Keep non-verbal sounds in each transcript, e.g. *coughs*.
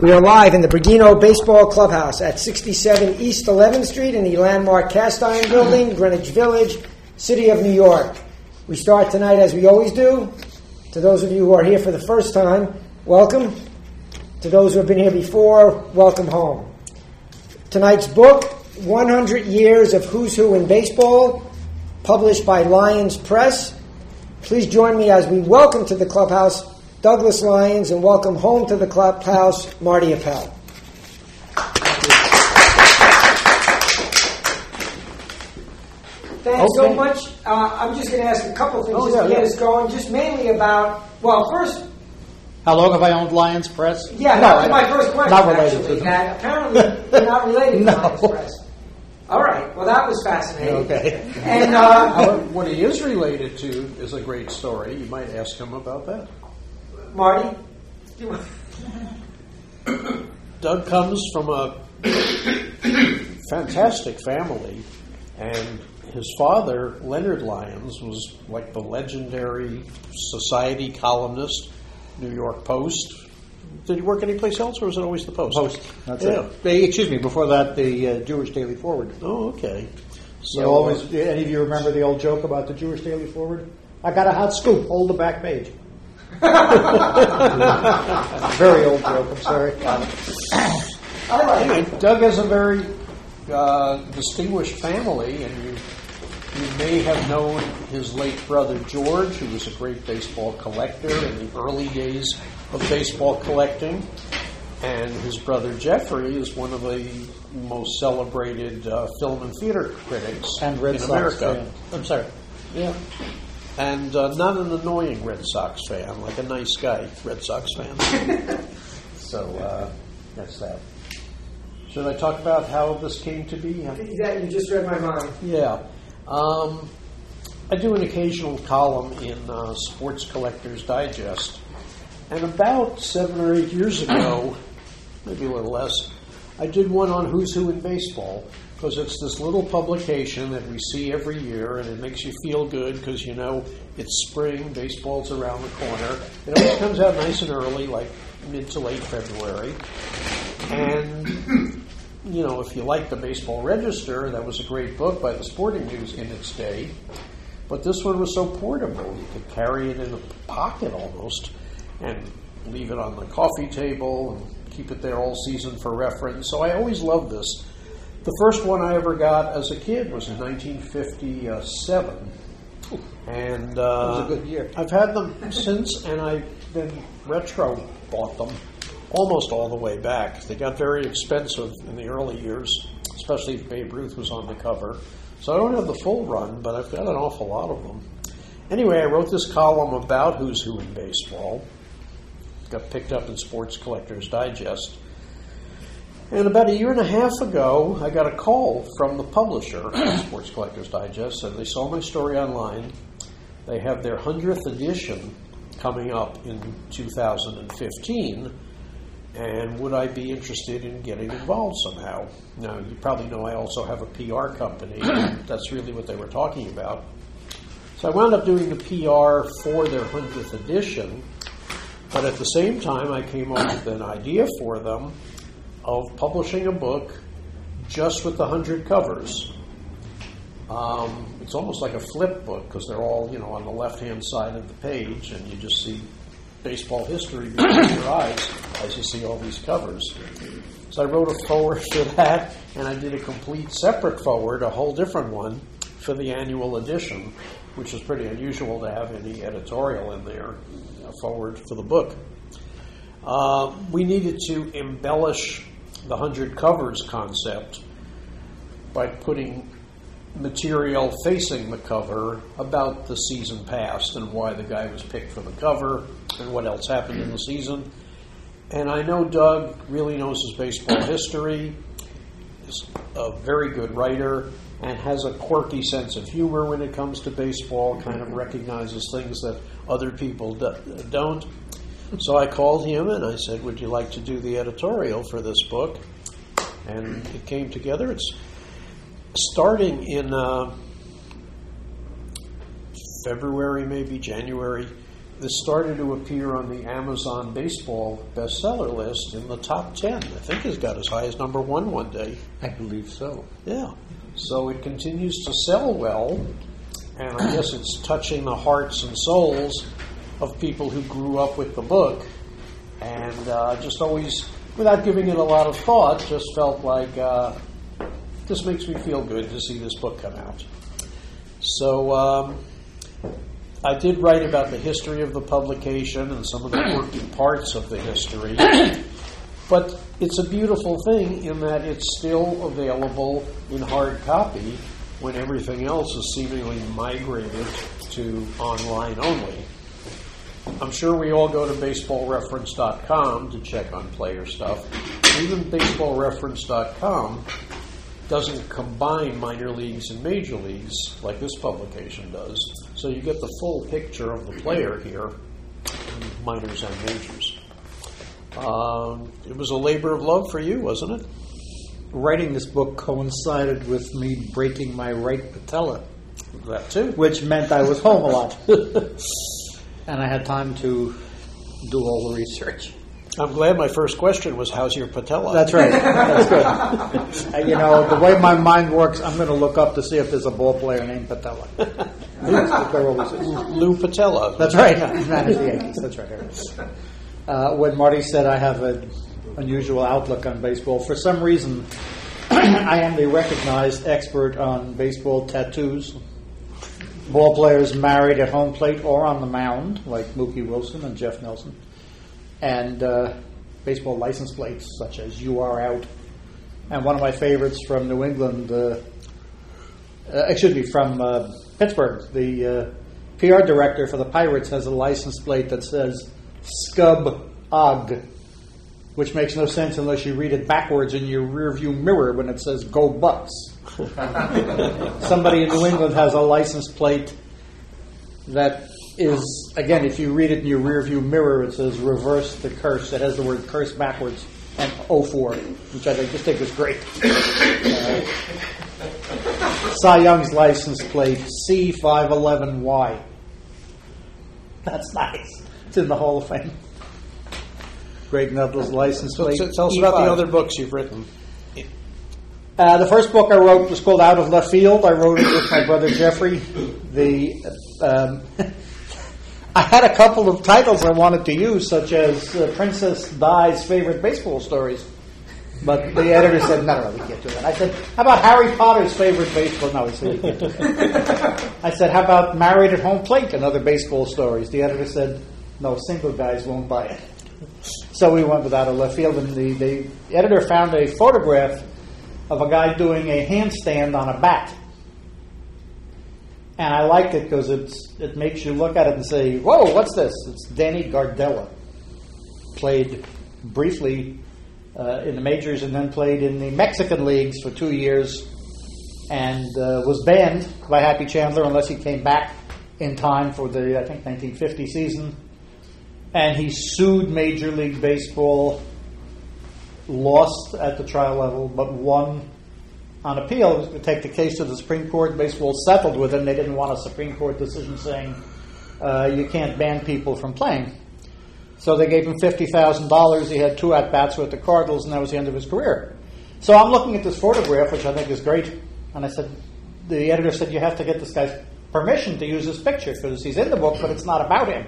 We are live in the Bergino Baseball Clubhouse at 67 East 11th Street in the landmark Cast Iron Building, Greenwich Village, City of New York. We start tonight as we always do. To those of you who are here for the first time, welcome. To those who have been here before, welcome home. Tonight's book, 100 Years of Who's Who in Baseball, published by Lyons Press. Please join me as we welcome to the clubhouse Douglas Lyons and welcome home to the clubhouse Marty Appel. Thanks so much. Uh, I'm just going to ask a couple things Oh, just yeah, to get yeah. us going, just mainly about, well, first, How long have I owned Lyons Press? yeah, No, that was my first question, Not related actually. to them. That apparently not related to *laughs* No. Lyons Press. All right, well, that was fascinating. Okay. And uh, what he is related to is a great story. You might ask him about that. Marty, Doug comes from a fantastic family, and his father, Leonard Lyons, was like the legendary society columnist, New York Post. Did he work anyplace else, or was it always the Post? Post. That's yeah. it. They- excuse me. Before that, the uh, Jewish Daily Forward. Oh, okay. So always, any of you remember the old joke about the Jewish Daily Forward? I got a hot scoop. Hold the back page. *laughs* Very old joke. I'm sorry. all right. Anyway, Doug has a very uh, distinguished family, and you, you may have known his late brother George, who was a great baseball collector in the early days of baseball collecting. And his brother Jeffrey is one of the most celebrated uh, film and theater critics And Red in Sox America. fan. I'm sorry. Yeah. And uh, not an annoying Red Sox fan, like a nice guy Red Sox fan. *laughs* so uh, that's that. Should I talk about how this came to be? That you just read my mind. Yeah. Um, I do an occasional column in uh, Sports Collectors Digest. And about seven or eight years ago, maybe a little less, I did one on Who's Who in Baseball because it's this little publication that we see every year and it makes you feel good because you know it's spring, baseball's around the corner. It always comes out nice and early, like mid to late February. And you know, if you like the Baseball Register, that was a great book by the Sporting News in its day. But this one was so portable, you could carry it in a pocket almost and leave it on the coffee table and keep it there all season for reference. So I always loved this. The first one I ever got as a kid was in 1957. And uh, was a good year. I've had them since, and I've been retro bought them almost all the way back. They got very expensive in the early years, especially if Babe Ruth was on the cover. So I don't have the full run, but I've got an awful lot of them. Anyway, I wrote this column about who's who in baseball. Got picked up in Sports Collectors Digest. And about a year and a half ago, I got a call from the publisher *clears throat* Sports Collectors Digest, and they saw my story online. They have their 100th edition coming up in 2015, and would I be interested in getting involved somehow? Now, you probably know I also have a PR company. *clears throat* That's really what they were talking about. So I wound up doing the PR for their 100th edition, but at the same time, I came up with an idea for them of publishing a book just with the 100 covers. Um, it's almost like a flip book because they're all, you know, on the left-hand side of the page, and you just see baseball history before your eyes as you see all these covers. So I wrote a forward for that, and I did a complete separate forward, a whole different one, for the annual edition, which is pretty unusual to have any editorial in there, a forward for the book. Uh, we needed to embellish the 100 covers concept by putting material facing the cover about the season past and why the guy was picked for the cover and what else happened in the season. And I know Doug really knows his baseball history, is a very good writer, and has a quirky sense of humor when it comes to baseball, kind of recognizes things that other people do- don't. So I called him and I said, Would you like to do the editorial for this book? And it came together. It's starting in uh, February, maybe January. this started to appear on the Amazon baseball bestseller list in the top 10. I think it's got as high as number one one day. I believe so. Yeah. So it continues to sell well, and I guess it's touching the hearts and souls of people who grew up with the book and uh, just always, without giving it a lot of thought, just felt like uh, this makes me feel good to see this book come out. So um, I did write about the history of the publication and some of the *clears throat* working parts of the history. *clears throat* But it's a beautiful thing in that it's still available in hard copy when everything else is seemingly migrated to online only. I'm sure we all go to baseballreference.com to check on player stuff. Even baseballreference.com doesn't combine minor leagues and major leagues like this publication does. So you get the full picture of the player here, minors and majors. Um, it was a labor of love for you, wasn't it? Writing this book coincided with me breaking my right patella, That too. which meant I was home a lot. *laughs* and I had time to do all the research. I'm glad my first question was, "How's your patella?" That's right. That's good. *laughs* You know, the way my mind works, I'm going to look up to see if there's a ball player named Patella. Lou Piniella. That's right. *laughs* He's managed the Yankees. That's right. Uh, when Marty said I have an unusual outlook on baseball, for some reason, *clears throat* I am the recognized expert on baseball tattoos. Ball players married at home plate or on the mound, like Mookie Wilson and Jeff Nelson, and uh, baseball license plates such as "You Are Out." And one of my favorites from New England, uh, uh, excuse me, from uh, Pittsburgh, the uh, PR director for the Pirates has a license plate that says "Scub Og," which makes no sense unless you read it backwards in your rearview mirror when it says "Go Bucs." *laughs* Somebody in New England has a license plate that is, again, if you read it in your rearview mirror, it says "Reverse the Curse." It has the word "curse" backwards and 04, which I think- just think is great. Uh, Cy Young's license plate C511Y. That's nice. It's in the Hall of Fame. Graig Nettles's license plate. so tell us about the other books you've written. Uh, the first book I wrote was called Out of Left Field. I wrote it with my brother Jeffrey. The um, *laughs* I had a couple of titles I wanted to use, such as uh, Princess Di's favorite baseball stories. But the editor said, no, no, we can't do that. I said, how about Harry Potter's favorite baseball? No, he said, we can't do that. I said, how about Married at Home Plate and other baseball stories? The editor said, no, single guys won't buy it. So we went with Out of Left Field, and the, the editor found a photograph of a guy doing a handstand on a bat. And I liked it because it makes you look at it and say, "Whoa, what's this?" It's Danny Gardella, played briefly uh, in the majors and then played in the Mexican leagues for two years, and uh, was banned by Happy Chandler unless he came back in time for the I think 1950 season. And he sued Major League Baseball lost at the trial level, but won on appeal. Going to take the case to the Supreme Court. Baseball settled with him. They didn't want a Supreme Court decision saying uh, you can't ban people from playing. So they gave him fifty thousand dollars. He had two at bats with the Cardinals, and that was the end of his career. So I'm looking at this photograph, which I think is great, and I said, the editor said you have to get this guy's permission to use this picture because he's in the book, but it's not about him.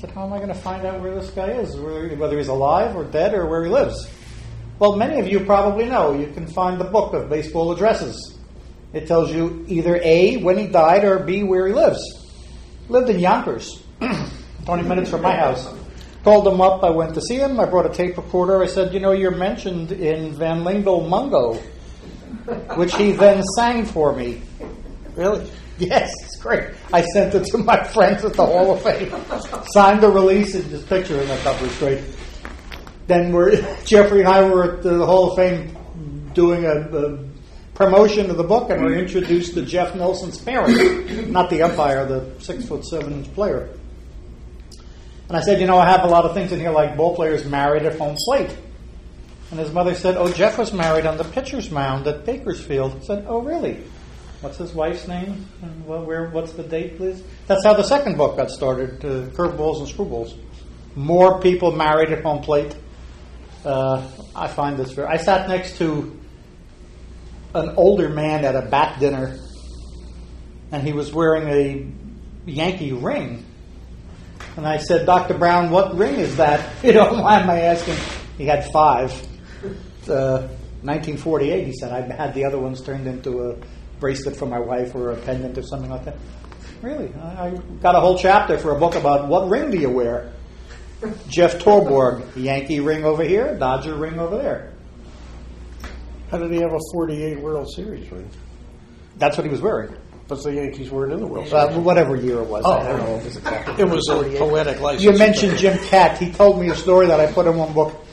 Said, how am I going to find out where this guy is, whether he's alive or dead or where he lives? Well, many of you probably know. You can find the book of baseball addresses. It tells you either A, when he died, or B, where he lives. Lived in Yonkers, *clears throat* 20 minutes from my house. Called him up. I went to see him. I brought a tape recorder. I said, You know, you're mentioned in Van Lingle Mungo, which he then sang for me. Really? *laughs* Yes, great. I sent it to my *laughs* friends at the Hall of Fame. Signed the release and this picture in the cover is great. Then we're *laughs* Jeffrey and I were at the Hall of Fame doing a, a promotion of the book, and we're introduced to Jeff Nelson's parents, *coughs* not the umpire, the six foot seven inch player. And I said, you know, I have a lot of things in here like ball players married at home plate. And his mother said, oh, Jeff was married on the pitcher's mound at Bakersfield. I said, oh, really? What's his wife's name? And where? What's the date, please? That's how the second book got started. Uh, Curveballs and Screwballs. More people married at home plate. Uh, I find this very. I sat next to an older man at a bat dinner, and he was wearing a Yankee ring. And I said, Dr. Brown, what ring is that? *laughs* You know, why am I asking? He had five. Uh, 1948, he said. I had the other ones turned into a bracelet for my wife or a pendant or something like that. Really? I I got a whole chapter for a book about what ring do you wear? Jeff Torborg, Yankee ring over here, Dodger ring over there. How did he have a 48 World Series ring? That's what he was wearing. But the Yankees weren't in the World Series. Uh, whatever year it was. Oh. I don't know. It was exactly It was a poetic license. You mentioned Jim Kaat. He told me a story that I put in one book.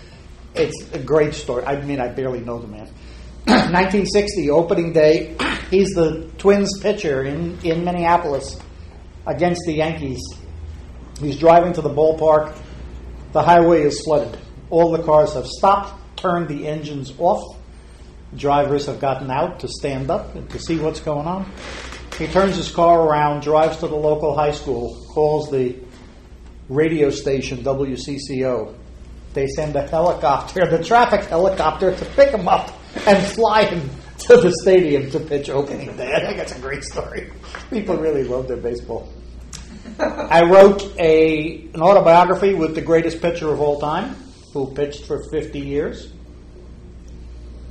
It's a great story. I mean, I barely know the man. *clears throat* 1960, opening day. He's the Twins pitcher in, in Minneapolis against the Yankees. He's driving to the ballpark. The highway is flooded. All the cars have stopped, turned the engines off. Drivers have gotten out to stand up and to see what's going on. He turns his car around, drives to the local high school, calls the radio station WCCO. They send a helicopter, *laughs* the traffic helicopter, to pick him up and fly him to the stadium to pitch opening day. I think that's a great story. People really love their baseball. I wrote a an autobiography with the greatest pitcher of all time, who pitched for 50 years.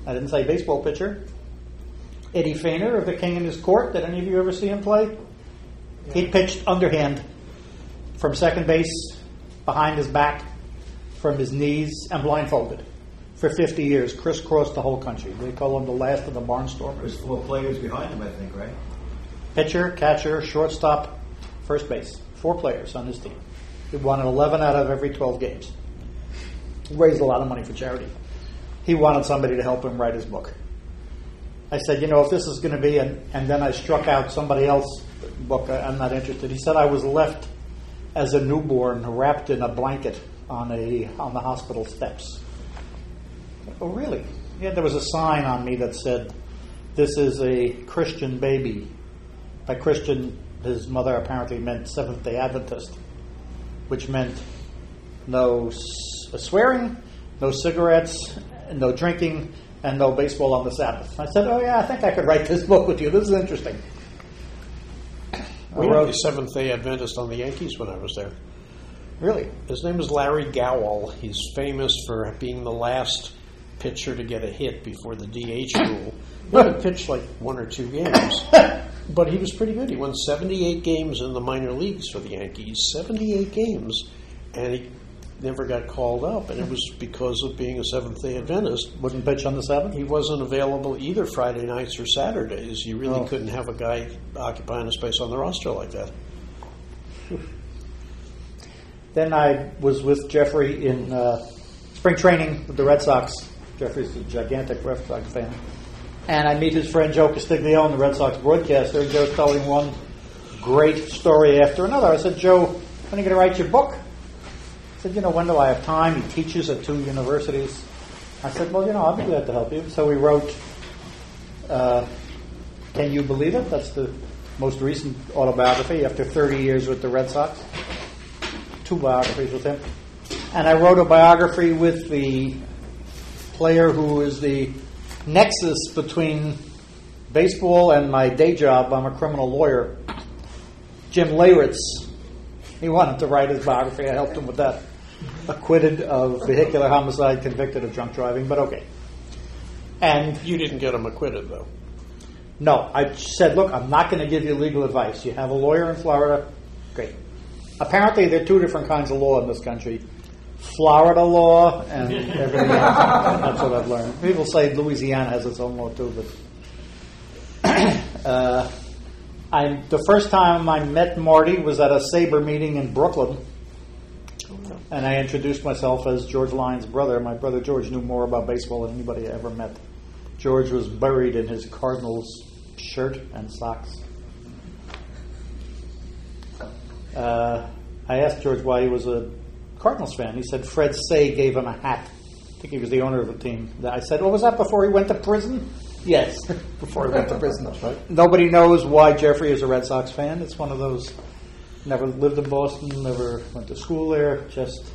I didn't say baseball pitcher. Eddie Feigner of the King in His Court. Did any of you ever see him play? He pitched underhand from second base, behind his back, from his knees, and blindfolded for 50 years, crisscrossed the whole country. They call him the last of the barnstormers. There's four players behind him, I think, right? Pitcher, catcher, shortstop, first base. Four players on his team. He won 11 out of every 12 games. He raised a lot of money for charity. He wanted somebody to help him write his book. I said, you know, if this is going to be, and, and then I struck out somebody else's book, I, I'm not interested. He said, I was left as a newborn wrapped in a blanket on, a, on the hospital steps. Oh, really? Yeah, there was a sign on me that said, This is a Christian baby. By Christian, his mother apparently meant Seventh day Adventist, which meant no s- swearing, no cigarettes, no drinking, and no baseball on the Sabbath. I said, Oh, yeah, I think I could write this *laughs* book with you. This is interesting. We had wrote- a Seventh Day Adventist on the Yankees when I was there. Really? His name is Larry Gowell. He's famous for being the last pitcher to get a hit before the DH rule. He only pitched like one or two games, *laughs* but he was pretty good. He won 78 games in the minor leagues for the Yankees. 78 games, and he never got called up, and it was because of being a Seventh Day Adventist. Wouldn't pitch on the seventh. He wasn't available either Friday nights or Saturdays. You really Oh. couldn't have a guy occupying a space on the roster like that. Then I was with Jeffrey in uh, spring training with the Red Sox. Jeffrey's a gigantic Red Sox fan. And I meet his friend Joe Castiglione, the Red Sox broadcaster, and Joe's telling one great story after another. I said, Joe, when are you going to write your book? He said, you know, when do I have time? He teaches at two universities. I said, well, you know, I'll be glad to help you. So we wrote uh, Can You Believe It? That's the most recent autobiography after 30 years with the Red Sox two biographies with him. And I wrote a biography with the player who is the nexus between baseball and my day job. I'm a criminal lawyer. Jim Leyritz. He wanted to write his biography. I helped him with that. Acquitted of vehicular homicide, convicted of drunk driving, but okay. And You didn't get him acquitted, though. no, I said, look, I'm not going to give you legal advice. You have a lawyer in Florida, great. Apparently, there are two different kinds of law in this country Florida law and everything else. That's what I've learned. People say Louisiana has its own law too, but. uh, I, the first time I met Marty was at a SABR meeting in Brooklyn, and I introduced myself as George Lyons' brother. My brother George knew more about baseball than anybody I ever met. George was buried in his Cardinals shirt and socks. Uh, I asked George why he was a Cardinals fan. He said Fred Saigh gave him a hat. I think he was the owner of the team. I said, "Well, was that before he went to prison?" Yes. *laughs* before he went to prison. right? Nobody knows why Jeffrey is a Red Sox fan. It's one of those. Never lived in Boston. Never went to school there. Just.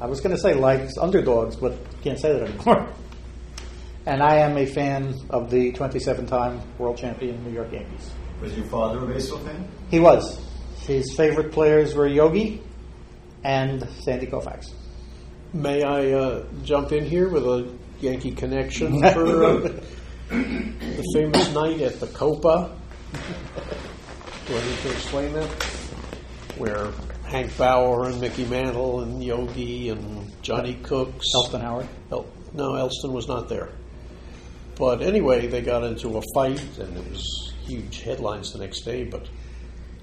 I was going to say likes underdogs, but can't say that anymore. *laughs* And I am a fan of the 27-time world champion New York Yankees. Was your father a baseball fan? He was. His favorite players were Yogi and Sandy Koufax. May I uh, jump in here with a Yankee connection *laughs* for uh, the famous night at the Copa? Do I need to explain that? Where Hank Bauer and Mickey Mantle and Yogi and Johnny Kucks. Elston Howard. El- no, Elston was not there. But anyway, they got into a fight, and it was huge headlines the next day. But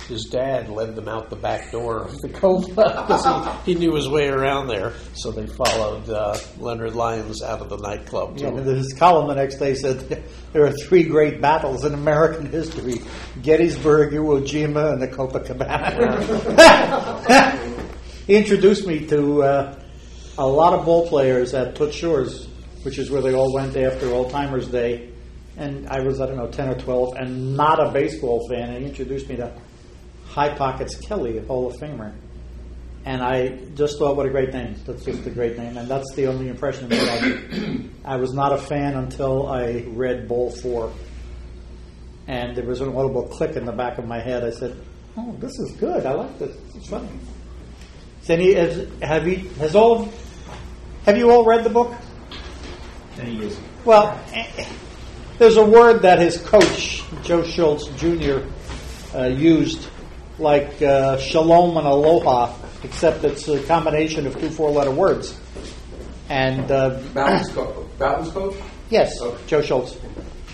his dad led them out the back door of the Copa *laughs* because he, he knew his way around there. So they followed uh, Leonard Lyons out of the nightclub. Yeah, and his column the next day said *laughs* there are three great battles in American history: Gettysburg, Iwo Jima, and the Copacabana. *laughs* he introduced me to uh, a lot of ball players at Toots Shor's, which is where they all went after Old Timers Day. And I was, I don't know, 10 or 12, and not a baseball fan. And he introduced me to High Pockets Kelly, Hall of Famer. And I just thought, what a great name. That's just a great name. And that's the only impression it made on. I was not a fan until I read Ball Four. And there was an audible click in the back of my head. I said, oh, this is good. I like this. It's funny. Has any, has, have, you, has all, have you all read the book? Many years ago. Well, eh, there's a word that his coach, Joe Schultz Jr., uh, used, like uh, shalom and aloha, except it's a combination of two four letter words. And uh. Balance coach. yes, Okay. Joe Schultz.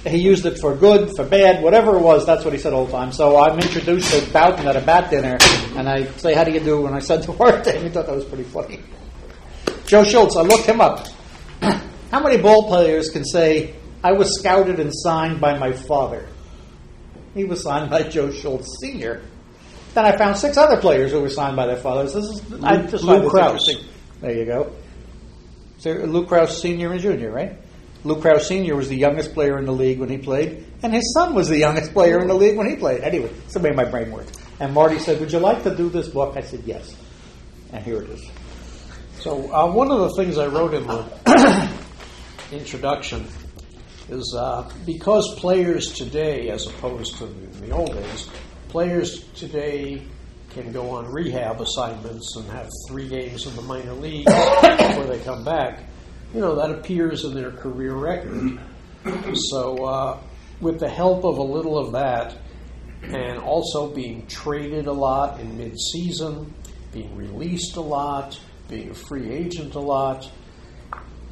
He used it for good, for bad, whatever it was, that's what he said all the time. So I'm introduced to Bouton at a bat dinner, and I say, How do you do? And I said the *laughs* word to him. He thought that was pretty funny. Joe Schultz, I looked him up. *clears throat* How many ball players can say, I was scouted and signed by my father? He was signed by Joe Schultz Sr. Then I found six other players who were signed by their fathers. This is I just Lew Krausse. There you go. So Lew Krausse Sr. and Jr., right? Lew Krausse Sr. was the youngest player in the league when he played, and his son was the youngest player in the league when he played. Anyway, so made my brain work. And Marty said, Would you like to do this book? I said, Yes. And here it is. So uh, one of the things I wrote in the *coughs* introduction is uh, because players today, as opposed to in the old days, players today can go on rehab assignments and have three games in the minor leagues before they come back. You know that appears in their career record. So, uh, with the help of a little of that, and also being traded a lot in mid-season, being released a lot, being a free agent a lot.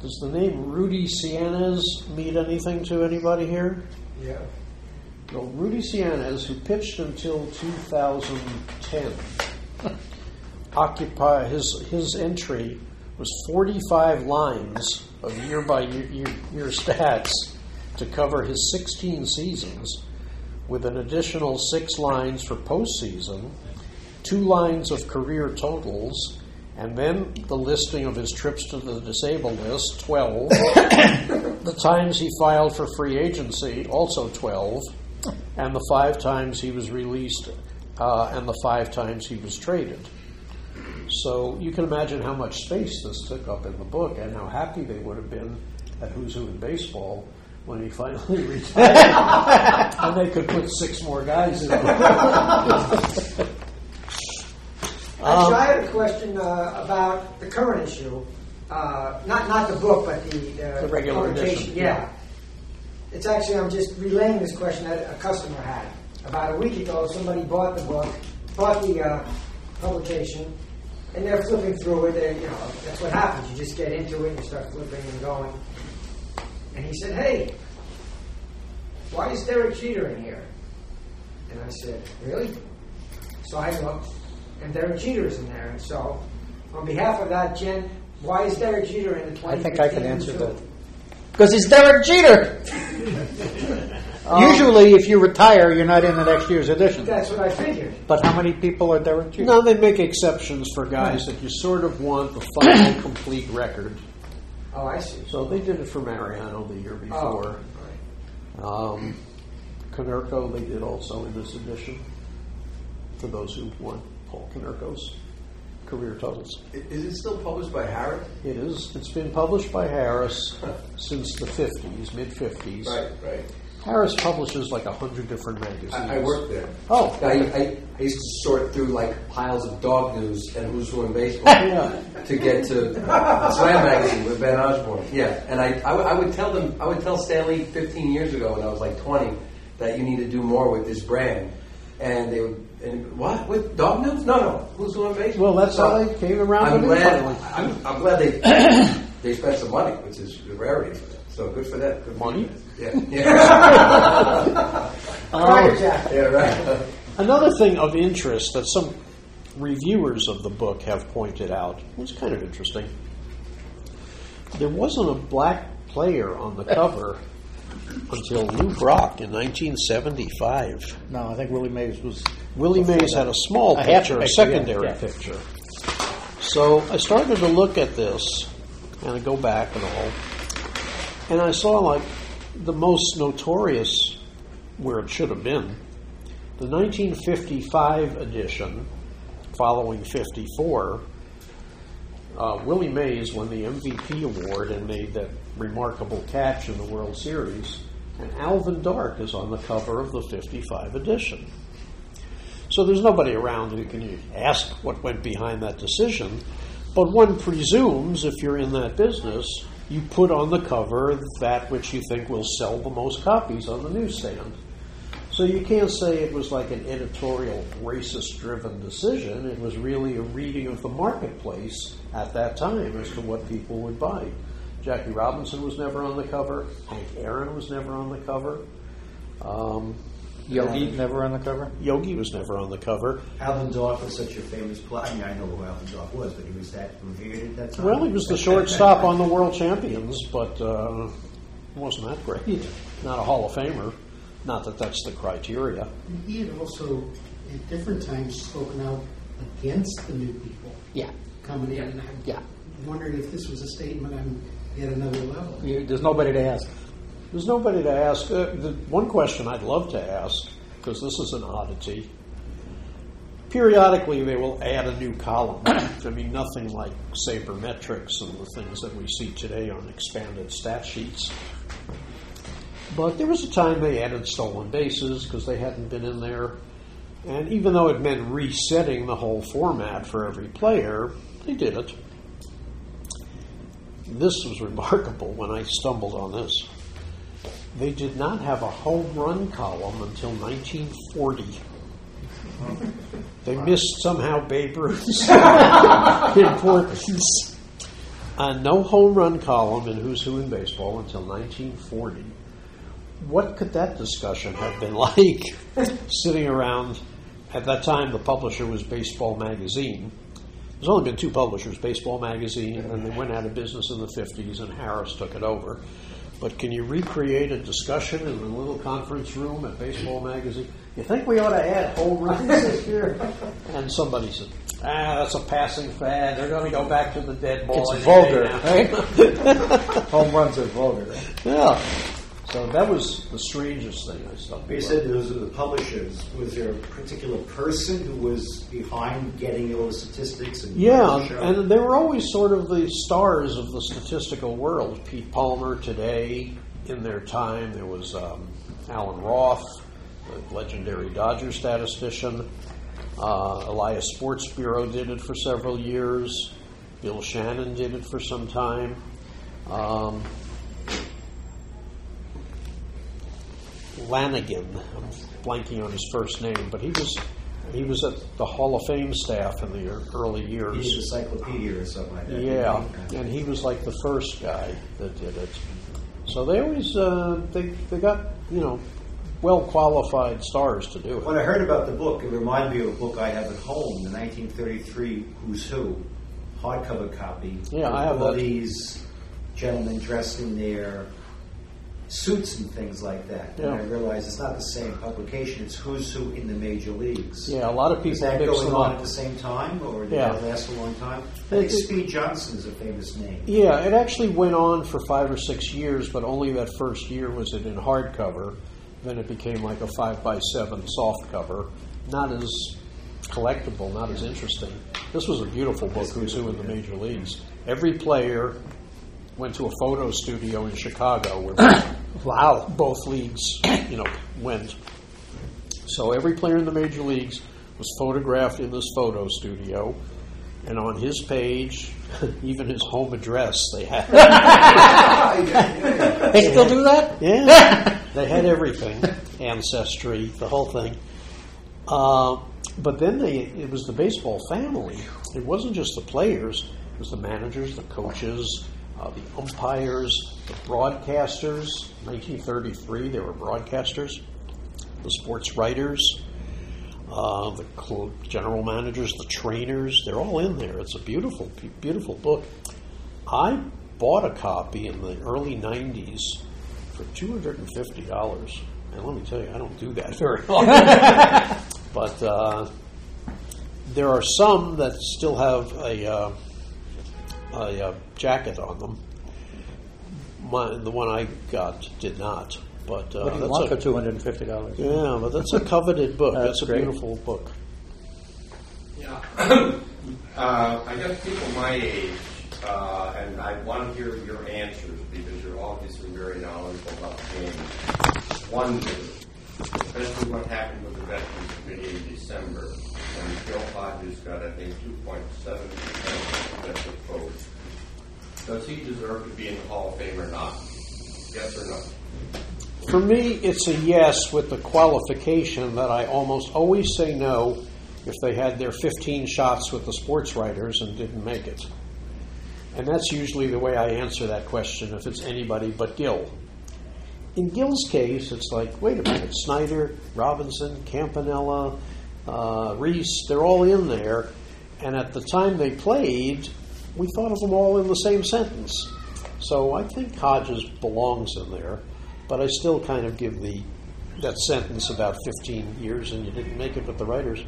Does the name Rudy Seanez mean anything to anybody here? Yeah. Well, Rudy Seanez, who pitched until 2010, *laughs* occupy his his entry was 45 lines of year by year, year, year stats to cover his 16 seasons, with an additional six lines for postseason, two lines of career totals, and then the listing of his trips to the disabled list 12, *coughs* the times he filed for free agency also 12, and the five times he was released, uh, and the five times he was traded. So you can imagine how much space this took up in the book, and how happy they would have been at Who's Who in Baseball when he finally *laughs* retired, and they could put six more guys in. there. *laughs* Actually, I had a question uh, about the current issue. Uh, not not the book, but the, uh, The regular edition, Yeah. yeah. It's actually I'm just relaying this question that a customer had about a week ago. Somebody bought the book, bought the uh, publication, and they're flipping through it. They, you know, that's what happens. You just get into it and you start flipping and going. And he said, "Hey, why is Derek Jeter in here?" And I said, "Really?" So I looked, and Derek Jeter is in there. And so, on behalf of that, Jen, why is Derek Jeter in the 2015 I think I can answer that. Because he's Derek Jeter. *laughs* Usually, if you retire, you're not in the next year's edition. That's what I figured. But how many people are Derek Jeter? No, they make exceptions for guys that you sort of want the final *coughs* complete record. Oh, I see. So they did it for Mariano the year Oh, before. right. Um, Konerko, they did also in this edition, for those who want Paul Konerko's career totals. Is it still published by Harris? It is. It's been published by Harris since the 50s, mid 50s. Right, right. Harris publishes like a hundred different magazines. I, I worked there. Oh. I, I, I used to sort through like piles of dog news and who's who in baseball *laughs* Yeah. to get to Slam magazine with Ben Osborne. Yeah, and I, I, I would tell them, I would tell Stanley 15 years ago when I was like 20 that you need to do more with this brand, and they would. And what with dog news? No, no. Who's who in baseball? Well, that's how they came around I'm with glad. finally. I'm, I'm glad they *coughs* they spent some money, which is a rarity for them. So good for them. Good Money? Yeah. *laughs* Yeah. Fire yeah. Right. Another thing of interest that some reviewers of the book have pointed out was kind of interesting. There wasn't a black player on the cover until Lou Brock in 1975. No, I think Willie Mays was. Willie Mays had a small A picture, a secondary yeah, yeah. picture. So I started to look at this and I go back and all, and I saw like the most notorious where it should have been. The 1955 edition, following 54, uh, Willie Mays won the MVP award and made that remarkable catch in the World Series, and Alvin Dark is on the cover of the 55 edition. So there's nobody around who can ask what went behind that decision. But one presumes if you're in that business, you put on the cover that which you think will sell the most copies on the newsstand. So you can't say it was like an editorial racist driven decision. It was really a reading of the marketplace at that time as to what people would buy. Jackie Robinson was never on the cover. Hank Aaron was never on the cover. Um, Yogi never on the cover. Yogi was never on the cover. Alvin Dark was such a famous player. I mean, I know who Alvin Dark was, but he was that revered at that time. Well, he was the shortstop on the World Champions, but uh, wasn't that great. Not a Hall of Famer. Not that that's the criteria. He had also, at different times, spoken out against the new people Yeah. coming in, and I'm Yeah. wondering if this was a statement on yet another level. You, there's nobody to ask. There's nobody to ask. Uh, the one question I'd love to ask, because this is an oddity. Periodically, they will add a new column. *coughs* I mean, nothing like sabermetrics and the things that we see today on expanded stat sheets. But there was a time they added stolen bases because they hadn't been in there. And even though it meant resetting the whole format for every player, they did it. This was remarkable when I stumbled on this. They did not have a home run column until 1940. They missed somehow Babe Ruth's *laughs* importance. Uh, no home run column in Who's Who in Baseball until 1940. What could that discussion have been *laughs* like sitting around? At that time, the publisher was Baseball Magazine. There's only been two publishers, Baseball Magazine, and they went out of business in the 50s, and Harris took it over. But can you recreate a discussion in a little conference room at Baseball Magazine? You think we ought to add home runs this year? And somebody said, ah, that's a passing fad. They're going to go back to the dead ball. It's vulgar, now." *laughs* right? Home runs are vulgar. Yeah. So that was the strangest thing I stumbled You said those were the publishers. Was there a particular person who was behind getting all the statistics? And Yeah, and they were always sort of the stars of the statistical world. Pete Palmer today, in their time, there was um, Alan Roth, the legendary Dodger statistician. Uh, Elias Sports Bureau did it for several years. Bill Shannon did it for some time. Um, Lanigan, I'm blanking on his first name, but he was he was at the Hall of Fame staff in the early years. He's encyclopedia or something like that. Yeah, and he was like the first guy that did it. So they always uh, they they got you know well qualified stars to do it. When. I heard about the book, it reminded me of a book I have at home, the 1933 Who's Who hardcover copy. Yeah, I have all that. these gentlemen dressed in their suits and things like that. Yeah. And I realize it's not the same publication. It's who's who in the major leagues. Yeah, a lot of Is people that going on up. at the same time, or did Yeah. that last a long time? I think Speed Johnson is a famous name. Yeah, it actually went on for five or six years, but only that first year was it in hardcover. Then it became like a five by seven soft cover, not as collectible, not as interesting. This was a beautiful book. Who's Who in the Major Leagues? Every player went to a photo studio in Chicago where wow, both leagues, *clears throat* you know, went. So every player in the major leagues was photographed in this photo studio, and on his page, *laughs* even his home address, they had. *laughs* They still do that? Yeah, *laughs* they had everything, ancestry, the whole thing. Uh, but then they, it was the baseball family. It wasn't just the players; it was the managers, the coaches, uh, the umpires, the broadcasters. 1933, they were broadcasters. The sports writers, uh, the general managers, the trainers. They're all in there. It's a beautiful, beautiful book. I bought a copy in the early 90s for $250. And let me tell you, I don't do that *laughs* very often. but uh, there are some that still have a, uh, a uh, jacket on them. My, the one I got did not. But uh, What do you that's want a, for two hundred and fifty dollars? yeah, but that's a coveted book. That's that's a great. beautiful book. Yeah. *coughs* uh, I guess people my age, uh, and I want to hear your answers because you're obviously very knowledgeable about the game. Wonder, especially what happened with the Veterans Committee in December when Gil Hodges got, I think, 2.7% of the vote. Does he deserve to be in the Hall of Fame or not? Yes or no? For me, it's a yes with the qualification that I almost always say no if they had their 15 shots with the sports writers and didn't make it. And that's usually the way I answer that question if it's anybody but Gil. In Gil's case, it's like, wait a minute, Snider, Robinson, Campanella, uh, Reese, they're all in there. And at the time they played, we thought of them all in the same sentence. So I think Hodges belongs in there, but I still kind of give the that sentence about 15 years and you didn't make it with the writers.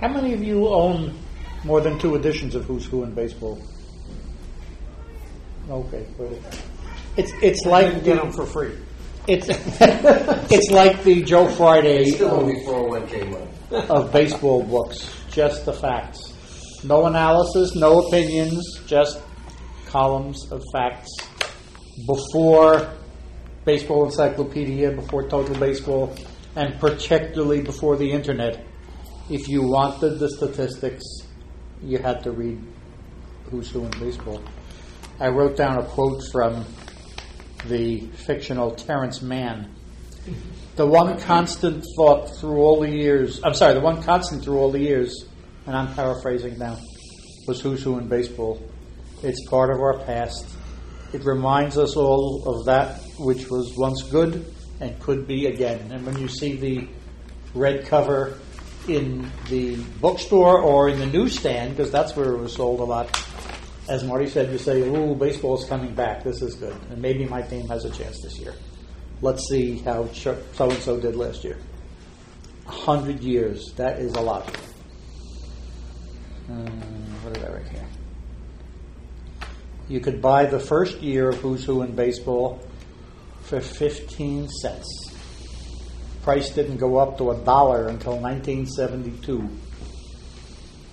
How many of you own more than two editions of Who's Who in baseball? Okay, good. It's it's I like didn't get them for free. it's *laughs* it's like the Joe Friday still of, only 401k money. of baseball books, just the facts, no analysis, no opinions, just columns of facts. Before Baseball Encyclopedia, before Total Baseball, and particularly before the internet, if you wanted the statistics, you had to read Who's Who in Baseball. I wrote down a quote from the fictional Terrence Mann. The one constant thought through all the years, I'm sorry, the one constant through all the years, and I'm paraphrasing now, was Who's Who in Baseball. It's part of our past. It reminds us all of that which was once good and could be again. And when you see the red cover in the bookstore or in the newsstand, because that's where it was sold a lot, as Marty said, you say, "Ooh, baseball's coming back. This is good, and maybe my team has a chance this year." Let's see how so and so did last year. A hundred years—that is a lot. Um, what did I write here? You could buy the first year of Who's Who in Baseball for 15 cents. Price didn't go up to a dollar until 1972.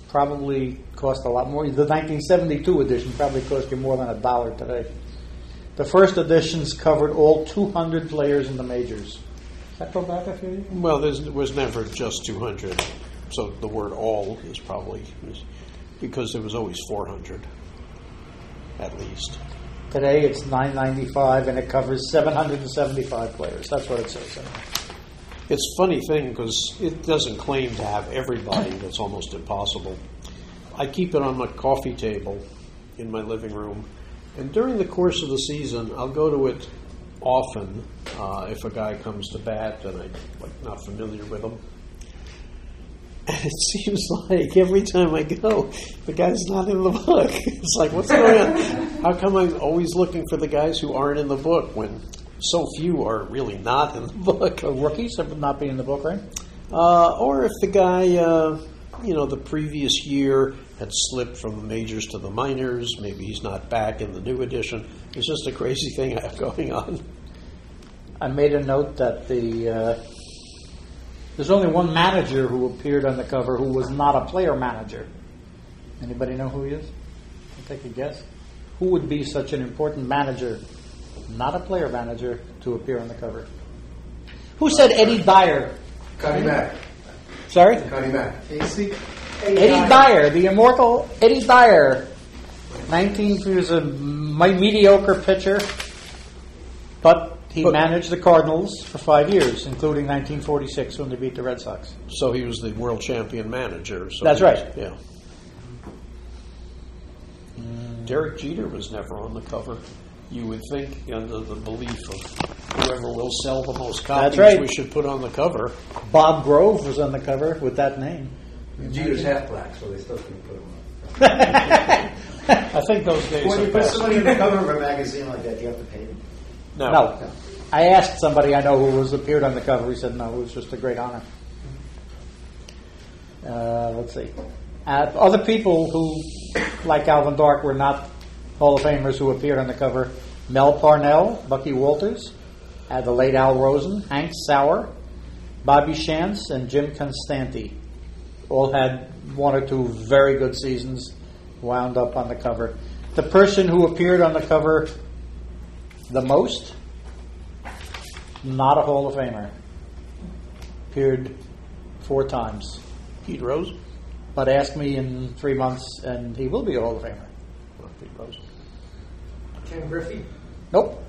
Probably cost a lot more. The 1972 edition probably cost you more than a dollar today. The first editions covered all 200 players in the majors. Does that go back a few years? Well, there was never just 200, so the word all is probably because there was always 400 at least. Today it's 995 and it covers 775 players. That's what it says. It's a funny thing because it doesn't claim to have everybody. That's almost impossible. I keep it on my coffee table in my living room, and during the course of the season, I'll go to it often uh, if a guy comes to bat and I'm like not familiar with him. And it seems like every time I go, the guy's not in the book. *laughs* It's like, what's going on? How come I'm always looking for the guys who aren't in the book when so few are really not in the book. So rookies would not be in the book, right? Uh, or if the guy, uh, you know, the previous year had slipped from the majors to the minors, maybe he's not back in the new edition. It's just a crazy thing I *laughs* have going on. I made a note that the uh, there's only one manager who appeared on the cover who was not a player manager. Anybody know who he is? I'll take a guess. Who would be such an important manager, not a player manager, to appear on the cover? Who said Eddie Dyer? Connie Mack. Sorry, Connie Mack. Casey? Eddie Dyer, the immortal Eddie Dyer. 19, he was a mi- mediocre pitcher, but he But- managed the Cardinals for five years, including 1946 when they beat the Red Sox. So he was the world champion manager. So That's he was- right. Yeah. Derek Jeter was never on the cover. You would think, under the belief of whoever will sell the most copies, right. we should put on the cover. Bob Grove was on the cover with that name. Jeter's half black, so they still couldn't put him on. *laughs* I think those days When you are put past. somebody on the cover of a magazine like that, you have to pay them. No. No. I asked somebody I know who was appeared on the cover. He said no, it was just a great honor. Uh, let's see. Uh, other people who, like Alvin Dark, were not Hall of Famers who appeared on the cover. Mel Parnell, Bucky Walters, uh, the late Al Rosen, Hank Sauer, Bobby Shantz, and Jim Konstanty. All had one or two very good seasons, wound up on the cover. The person who appeared on the cover the most, not a Hall of Famer. Appeared four times. Pete Rose? But ask me in three months, and he will be a Hall of Famer. Well, Pete Rose. Ken Griffey. Nope.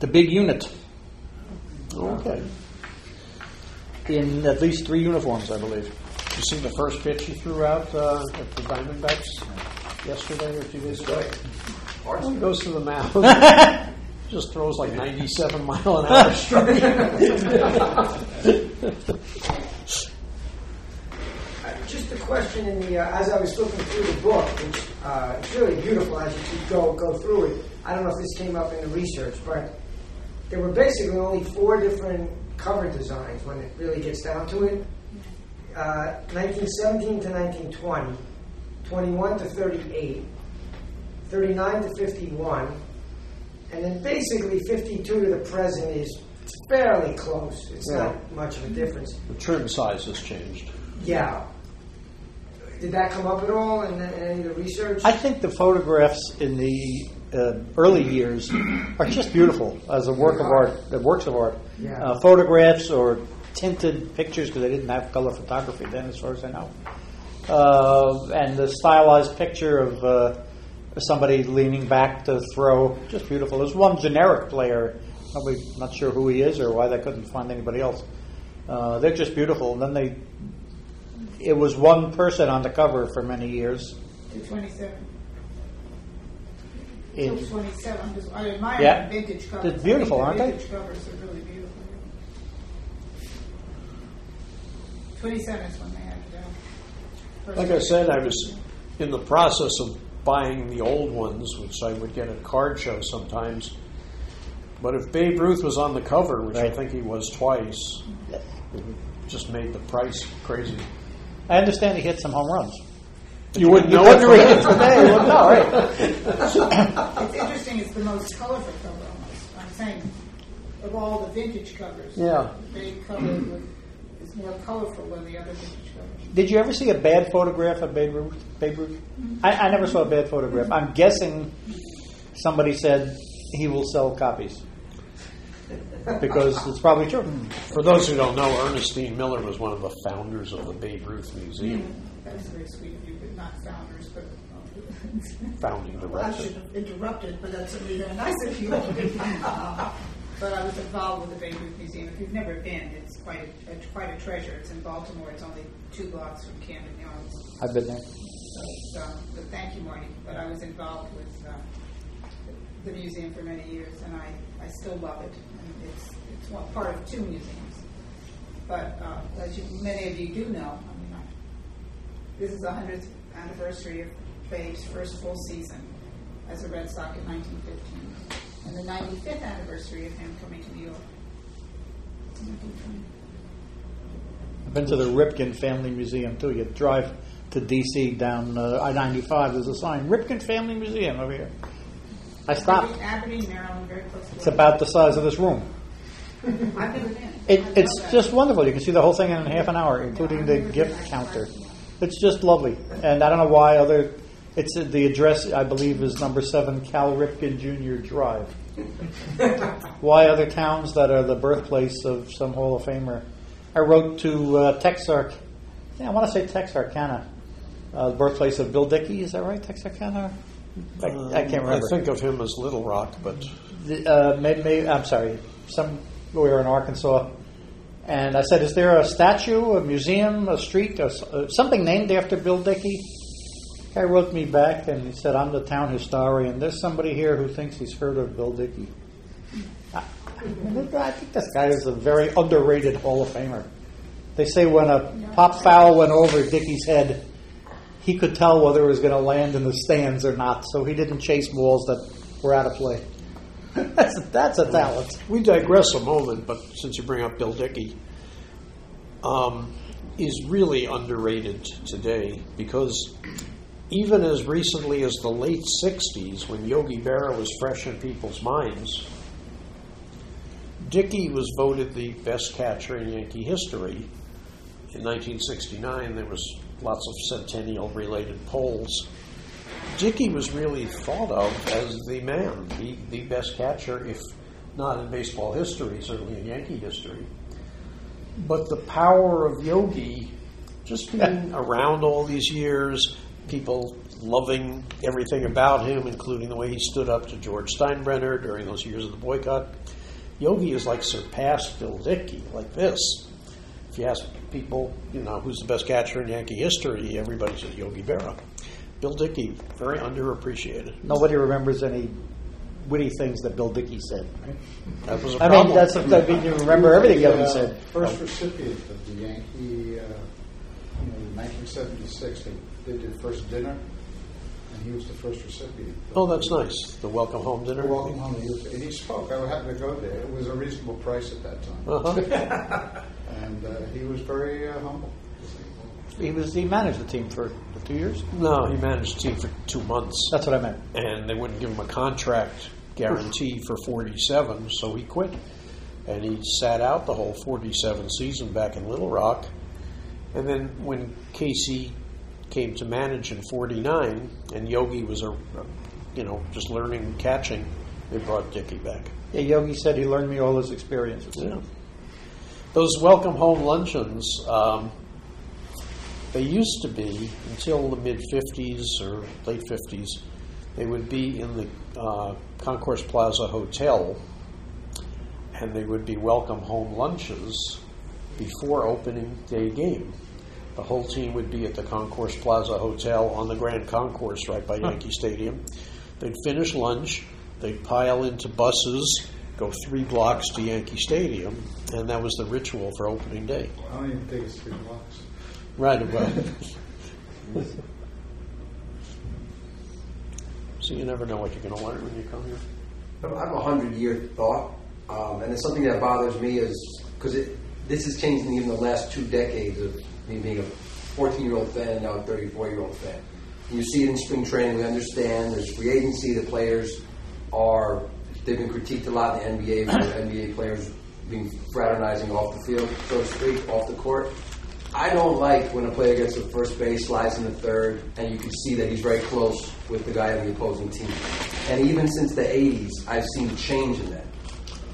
The big unit Okay. in at least three uniforms, I believe. You see the first pitch he threw out uh, at the Diamondbacks yesterday or two days ago? He goes to the mound. *laughs* Just throws like 97 mile an hour straight. Uh, Just a question in the, uh, as I was looking through the book, which uh, it's really beautiful as you go go through it. I don't know if this came up in the research, but there were basically only four different cover designs when it really gets down to it. Uh, 1917 to 1920, 21 to 38, 39 to 51, and then basically 52 to the present is fairly close. It's Yeah. not much of a difference. the trim size has changed. Yeah. Did that come up at all in, the, in any of the research? I think the photographs in the uh, early years are just beautiful as a work of art, the works of art. Yeah. Uh, photographs or tinted pictures because they didn't have color photography then, as far as I know. Uh, and the stylized picture of uh, somebody leaning back to throw, just beautiful. There's one generic player, nobody, not sure who he is or why they couldn't find anybody else. Uh, they're just beautiful. And then they, it was one person on the cover for many years. Two twenty-seven. In, Two twenty-seven, I'm just, I admire Yeah. the vintage covers. They're beautiful, I aren't think they? Vintage covers are really beautiful. Twenty-seven is when they had it down. First Like I said, I was in the process of buying the old ones, which I would get at card shows sometimes. But if Babe Ruth was on the cover, which I think he was twice, it just made the price crazy. I understand he hit some home runs. You wouldn't know couldn't it read from today. You wouldn't know, right? *laughs* It's interesting, it's the most colorful cover almost. I'm saying, of all the vintage covers. Yeah. They cover with, is more colorful than the other vintage covers. Did you ever see a bad photograph of Babe Ruth? Babe Ruth? I, I never saw a bad photograph. I'm guessing somebody said he will sell copies because it's probably true. For those who don't know, Ernestine Miller was one of the founders of the Babe Ruth Museum, That was very sweet of you, but not founders, but. founding Well, I director. should have interrupted, but that's really very nice of you. *laughs* But I was involved with the Babe Ruth Museum. If you've never been, it's quite a, it's quite a treasure. It's in Baltimore. It's only two blocks from Camden Yards. I've been there. So, um, but thank you, Marty. But I was involved with uh, the museum for many years, and I, I still love it. And it's it's one part of two museums. But uh, as you, many of you do know, I mean, I, this is the hundredth anniversary of Babe's first full season, as a Red Sox in 1915, and the 95th anniversary of him coming to New York. I've been to the Ripken Family Museum too. You drive to D.C. down uh, I-95. There's a sign, Ripken Family Museum over here. I stopped. Aberdeen, Maryland, very close to It's about the size of this room. *laughs* I've never been. It, it's just wonderful. You can see the whole thing in half an hour, including the gift counter. It's just lovely. And I don't know why other. It's uh, the address I believe is number seven Cal Ripken Jr. Drive. *laughs* why other towns that are the birthplace of some Hall of Famer? I wrote to uh, Texark. Yeah, I want to say Texarkana, uh, the birthplace of Bill Dickey. Is that right, Texarkana? I, I can't remember. I think of him as Little Rock, but the, uh, may, may, I'm sorry, somewhere in Arkansas. And I said, "Is there a statue, a museum, a street, a, uh, something named after Bill Dickey?" Guy wrote me back and he said, "I'm the town historian. There's somebody here who thinks he's heard of Bill Dickey." I, think this guy is a very underrated Hall of Famer. They say when a pop foul went over Dickey's head, he could tell whether it was going to land in the stands or not, so he didn't chase balls that were out of play. *laughs* that's, that's a talent. we digress a moment. But since you bring up Bill Dickey, um, is really underrated today because even as recently as the late '60s, when Yogi Berra was fresh in people's minds, Dickey was voted the best catcher in Yankee history. In 1969, there was lots of centennial-related polls. Dickey was really thought of as the man, the, the best catcher, if not in baseball history, certainly in Yankee history. But the power of Yogi, just being *laughs* around all these years, people loving everything about him, including the way he stood up to George Steinbrenner during those years of the boycott. Yogi is like surpassed Bill Dickey, like this. If you ask people, you know, who's the best catcher in Yankee history, everybody says Yogi Berra. Bill Dickey, very underappreciated. Nobody remembers any witty things that Bill Dickey said. Right? That was a I problem. mean, that's I mean, you remember everything He was, Yogi uh, said. First recipient of the Yankee, uh, you know, in 1976, they did their first dinner, and he was the first recipient. Oh, that's nice. The welcome home dinner. Welcome home. He was, and he spoke. I happened to go there. It was a reasonable price at that time, Uh-huh. *laughs* and uh, he was very uh, humble. He was he managed the team for two years. No, he managed the team for two months, That's what I meant. and they wouldn't give him a contract guarantee for 47, so he quit. And he sat out the whole 47 season back in Little Rock. And then when Casey came to manage in 49, and Yogi was a, you know, just learning catching, they brought Dickey back. Yeah, Yogi said he learned me all his experiences. Yeah. Those welcome home luncheons, um, they used to be until the mid 50s or late 50s, they would be in the uh, Concourse Plaza Hotel, and they would be welcome home lunches before opening day game. The whole team would be at the Concourse Plaza Hotel on the Grand Concourse right by Yankee Stadium. They'd finish lunch, they'd pile into buses, go three blocks to Yankee Stadium, and that was the ritual for opening day. I don't even think it's three blocks. Right about. *laughs* so you never know what you're going to learn when you come here. I have a hundred year thought, um, and it's something that bothers me is because this has changed in even the last two decades of me being a 14 year old fan and now a 34 year old fan. You see it in spring training. We understand there's free agency. The players are they've been critiqued a lot in the NBA NBA players being fraternizing off the field, so to speak, off the court. I don't like when a player gets to first base, slides in the third, and you can see that he's very close with the guy on the opposing team. And even since the 80s, I've seen change in that.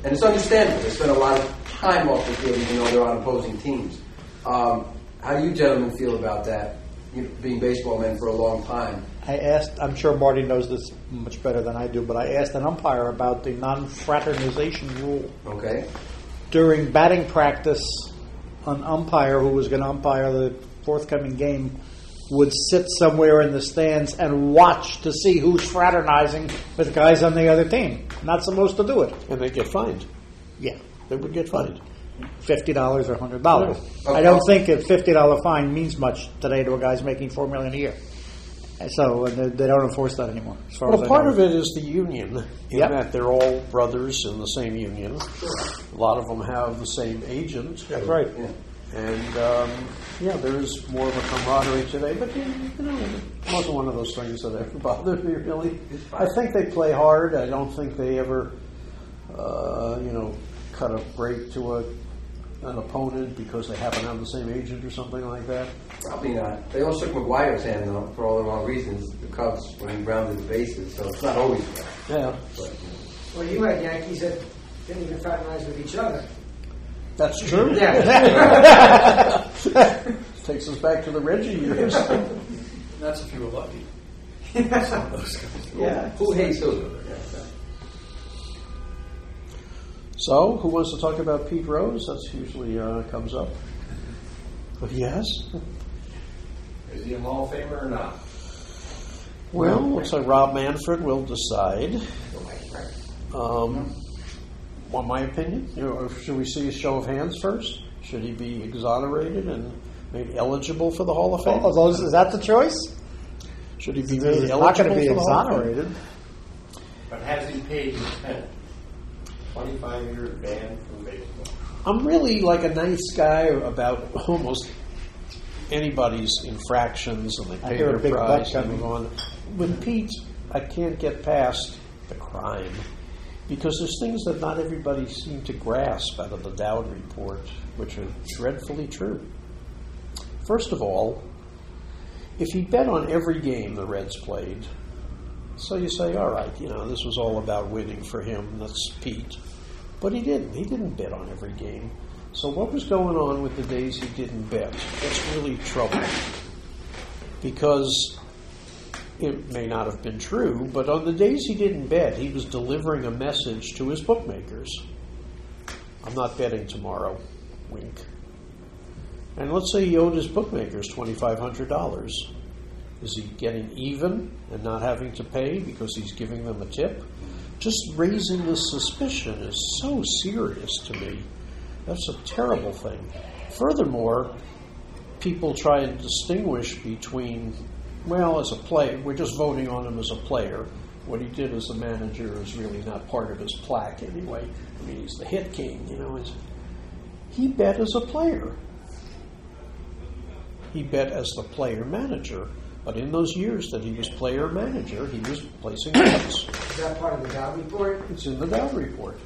And it's understandable. They spend a lot of time off the field even though they're on opposing teams. Um, how do you gentlemen feel about that, you know, being baseball men for a long time? I asked, I'm sure Marty knows this much better than I do, but I asked an umpire about the non fraternization rule. Okay? During batting practice, an umpire who was going to umpire the forthcoming game would sit somewhere in the stands and watch to see who's fraternizing with guys on the other team. Not supposed to do it. And they get fined. Yeah. They would get fined. Fifty dollars or hundred dollars. Yeah. I don't think a fifty dollar fine means much today to a guy's making four million a year. So they, they don't enforce that anymore. As far Well, as part know. of it is the union, in Yep. that they're all brothers in the same union. A lot of them have the same agent. That's right. And um, yeah, there is more of a camaraderie today, but you know, it wasn't one of those things that ever *laughs* bothered me really. I think they play hard. I don't think they ever, uh, you know, cut a break to a an opponent because they happen to have the same agent or something like that. Probably not. They all shook McGwire's hand though, for all the wrong reasons. The Cubs when he rounded the bases, so it's not always bad. Yeah, But, Well, you had Yankees that didn't even fraternize with each other. that's true. Yeah. *laughs* Takes us back to the Reggie years. That's if you were lucky. *laughs* yeah. who hates who? So, who wants to talk about Pete Rose? That's usually uh, comes up. But yes. Is he a Hall of Famer or not? Well, looks like Rob Manfred will decide. Um, want my opinion? You know, should we see a show of hands first? Should he be exonerated and made eligible for the Hall of Fame? Oh, those, is that the choice? Should he be He's made not going to be for the Hall of Fame? exonerated. But has he paid his penalty? 25 year ban from baseball. I'm really like a nice guy about almost anybody's infractions, and they I pay hear a big price butt and move on. With Pete, I can't get past the crime because there's things that not everybody seemed to grasp out of the Dowd report, which are dreadfully true. First of all, if he bet on every game the Reds played, so you say, all right, you know, this was all about winning for him. That's Pete. But he didn't. He didn't bet on every game. So what was going on with the days he didn't bet? That's really troubling. Because it may not have been true, but on the days he didn't bet, he was delivering a message to his bookmakers. I'm not betting tomorrow. Wink. And let's say he owed his bookmakers $2,500. Is he getting even and not having to pay because he's giving them a tip? Just raising the suspicion is so serious to me. That's a terrible thing. Furthermore, people try and distinguish between, well, as a player, we're just voting on him as a player. What he did as a manager is really not part of his plaque anyway. I mean, he's the hit king, you know. He bet as a player. He bet as the player manager. But in those years that he was player manager, he was placing *coughs* bets. Is that part of the Dowd report? It's in the Dowd report.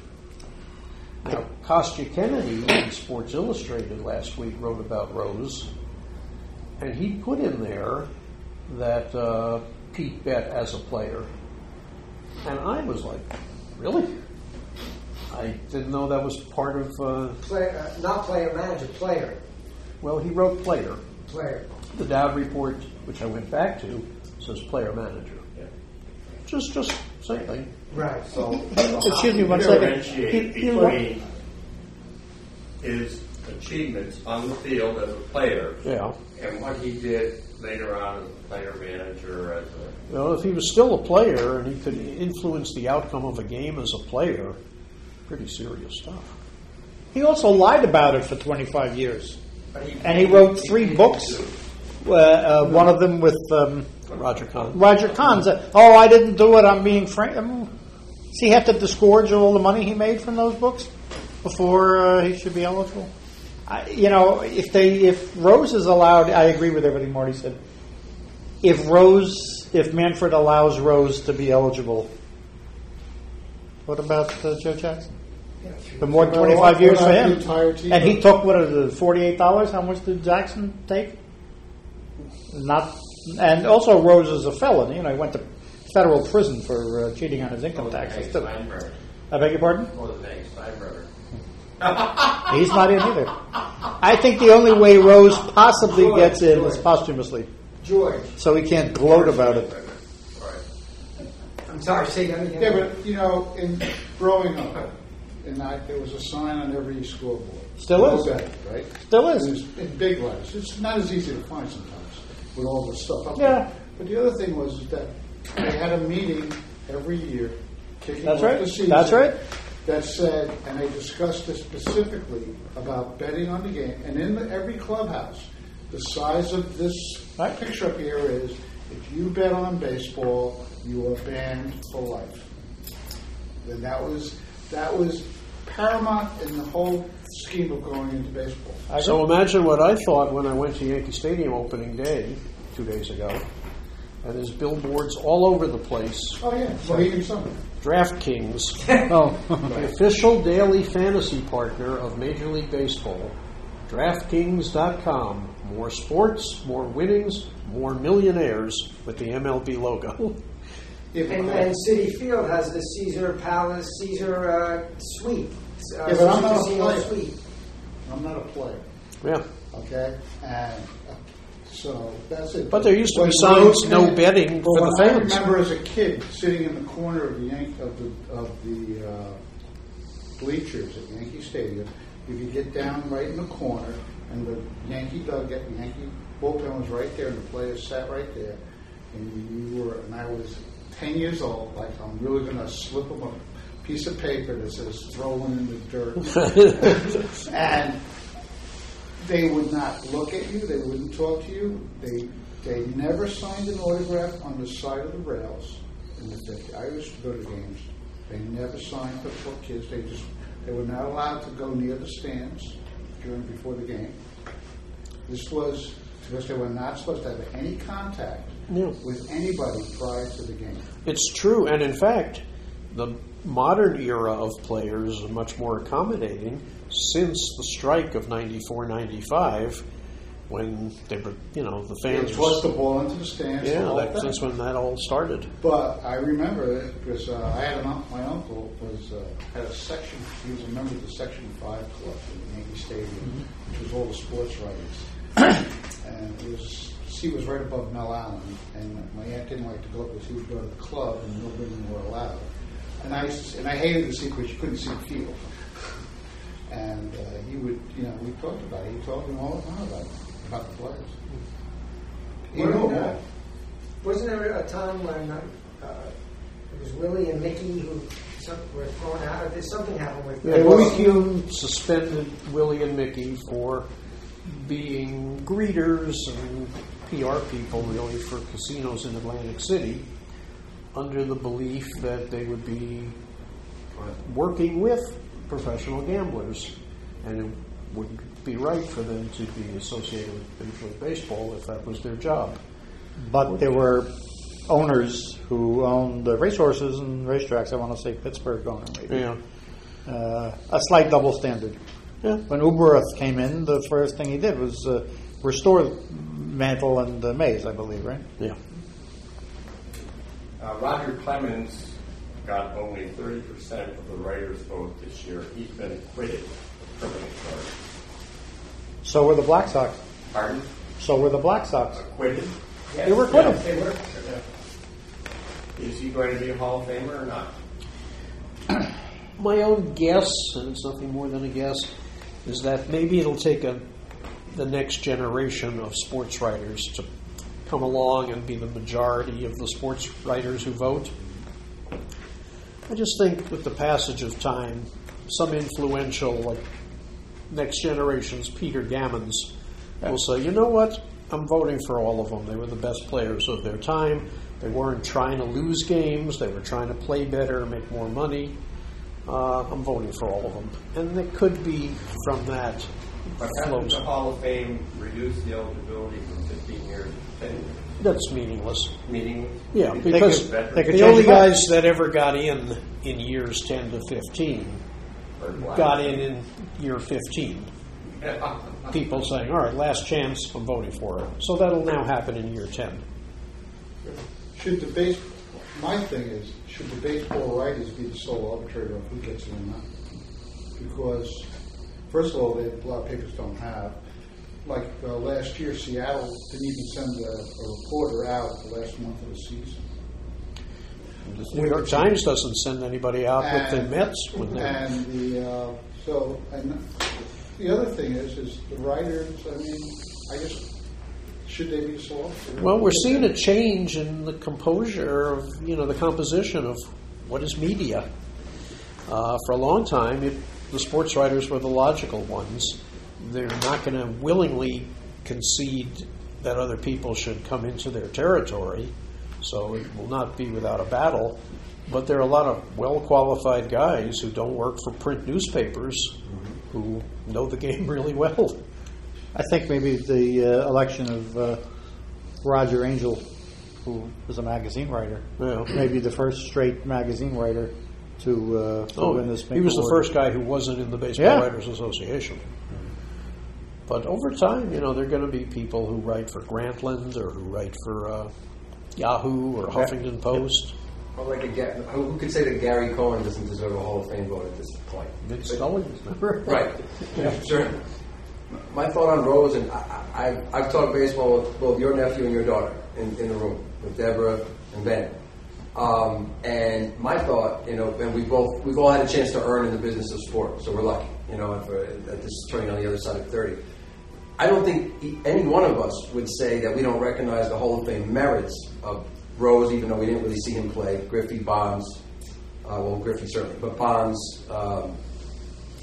Now, Kostya Kennedy in Sports Illustrated last week wrote about Rose, and he put in there that uh, Pete bet as a player. And I was like, really? I didn't know that was part of. Uh, Player, uh, not player manager, player. well, he wrote player. Player. The Dowd report, which I went back to, says player manager. Just, just same thing. Right. So, Excuse me one uh, second. differentiate You- you- between his achievements on the field as a player Yeah. and what he did later on as a player manager, as a know, if he was still a player and he could influence the outcome of a game as a player, pretty serious stuff. He also lied about it for 25 years. he And he wrote three books, uh, uh, one of them with um, Roger Kahn. Roger Kahn. said, Oh, I didn't do it, I'm being frank. Um, Does he have to disgorge all the money he made from those books before uh, he should be eligible? I, you know, if they if Rose is allowed, I agree with everything Marty said. If Rose, if Manfred allows Rose to be eligible, what about uh, Joe Jackson? The more than 25 years for him. And he took, what is it, $48? How much did Jackson take? Not, and also Rose is a felon. You know, he went to federal prison for uh, cheating on his income taxes, too. I beg your pardon? The thing, Steinbrenner. *laughs* He's not in either. I think the only way Rose possibly gets in is posthumously, George. so he can't gloat about it. I'm sorry, say that again. Yeah, but, you know, in growing up, and I, there was a sign on every scoreboard. Still is. betting, right? Still is. in big letters. It's not as easy to find sometimes with all the stuff up Yeah. there. But the other thing was that they had a meeting every year, kicking That's off right. the season. That's right. That said, and they discussed it specifically about betting on the game. And in the, every clubhouse, the size of this Right. picture up here is if you bet on baseball, you are banned for life. And that was that was paramount in the whole scheme of going into baseball. So imagine what I thought when I went to Yankee Stadium opening day two days ago, and there's billboards all over the place. Oh yeah, Bohemian Summer. DraftKings, *laughs* Oh, the official daily fantasy partner of Major League Baseball. DraftKings.com. More sports, more winnings, more millionaires with the MLB logo. And, and Citi Field has the Caesar Palace, Caesar uh, Suite. Yeah, but I'm not a player. I'm not a player. Yeah. Okay, and uh, so that's it. But there used to be When signs, Rose- no betting for the when I remember as a kid sitting in the corner of the Yank of the of the uh, bleachers at Yankee Stadium. You could get down right in the corner, and the Yankee dugout, the Yankee bullpen was right there, and the players sat right there. And you were, and I was ten years old. Like I'm really going to slip them a piece of paper that says "throw one in the dirt," *laughs* and they would not look at you. They wouldn't talk to you. They they never signed an autograph on the side of the rails in the 50s. I used to go to games. They never signed for kids. They just they were not allowed to go near the stands during before the game. This was because they were not supposed to have any contact with anybody prior to the game. It's true, and in fact, the modern era of players are much more accommodating since the strike of 94 95 when they were, you know, the They fans thrust the ball into the stands. Yeah, that, that's when that all started. But I remember it because uh, I had an, my uncle was uh, had a section. He was a member of the Section Five Club in Yankee Stadium, which was all the sports writers. *coughs* and it was he was right above Mel Allen, and my aunt didn't like to go because he would go to the club and no women were allowed. And I used to, and I hated the seat because you couldn't see the field. And uh, he would, you know, we talked about it. He told me all the time about about the players. He Wasn't knew there- Wasn't there a time when uh, uh, it was Willie and Mickey who some, were thrown out? Of there's something happened with Yeah, them. Bowie Kuhn suspended Willie and Mickey for being greeters and PR people, really, for casinos in Atlantic City, under the belief that they would be working with professional gamblers, and it wouldn't be right for them to be associated with Major League Baseball if that was their job. but there were owners who owned the racehorses and racetracks. I want to say Pittsburgh owner, maybe. Yeah. Uh, a slight double standard. Yeah. When Ueberroth came in, the first thing he did was uh, restore Mantle and uh, Mays, I believe, right? Yeah. Uh, Roger Clemens got only 30% of the writers' vote this year. He's been acquitted of criminal charges. So were the Black Sox. Pardon? So were the Black Sox. Acquitted? They were acquitted. They were. Is he going to be a Hall of Famer or not? *clears throat* My own guess, and it's nothing more than a guess, is that maybe it'll take a, the next generation of sports writers to come along and be the majority of the sports writers who vote. I just think with the passage of time, some influential, like next generation's Peter Gammons, will say, you know what? I'm voting for all of them. They were the best players of their time. They weren't trying to lose games. They were trying to play better, make more money. Uh, I'm voting for all of them. And it could be from that But hasn't the Hall of Fame reduced the eligibility from 15 years to 10 years? That's meaningless. Meaning? Yeah, They because could- they the could only change it guys that ever got in in years 10 to 15 Or what? got in in year 15. *laughs* People saying, all right, last chance, I'm voting for it. So that'll now happen in year 10. Should the base, my thing is, should the baseball writers be the sole arbitrator of who gets in or not? Because, first of all, they, a lot of papers don't have. Like uh, last year, Seattle didn't even send a, a reporter out the last month of the season. The New York Times doesn't send anybody out with the Mets when. And the uh, so and the other thing is, is the writers. I mean, I just should they be sole? Well, we're seeing a change in the composure of, you know, the composition of what is media. Uh, for a long time, it, the sports writers were the logical ones. They're not going to willingly concede that other people should come into their territory, so it will not be without a battle. But there are a lot of well qualified guys who don't work for print newspapers who know the game *laughs* really well. I think maybe the uh, election of uh, Roger Angell, who was a magazine writer, Yeah. maybe the first straight magazine writer to, uh, to Oh, win this. he was the first guy who wasn't in the Baseball Yeah. Writers Association. But over time, you know, there are going to be people who write for Grantland or who write for uh, Yahoo or Huffington Post. Or like a, who who could say that Gary Cohen doesn't deserve a Hall of Fame vote at this point? Vince Scully. *laughs* Right. Yeah, sure. My thought on Rose, and I, I, I've, I've talked baseball with both your nephew and your daughter in, in the room, with Deborah and Ben. Um, and my thought, you know, and we both we've all had a chance to earn in the business of sport, so we're lucky, you know, for, at this turning on the other side of thirty. I don't think any one of us would say that we don't recognize the Hall of Fame merits of Rose, even though we didn't really see him play. Griffey, Bonds, uh, well, Griffey certainly, but Bonds, um,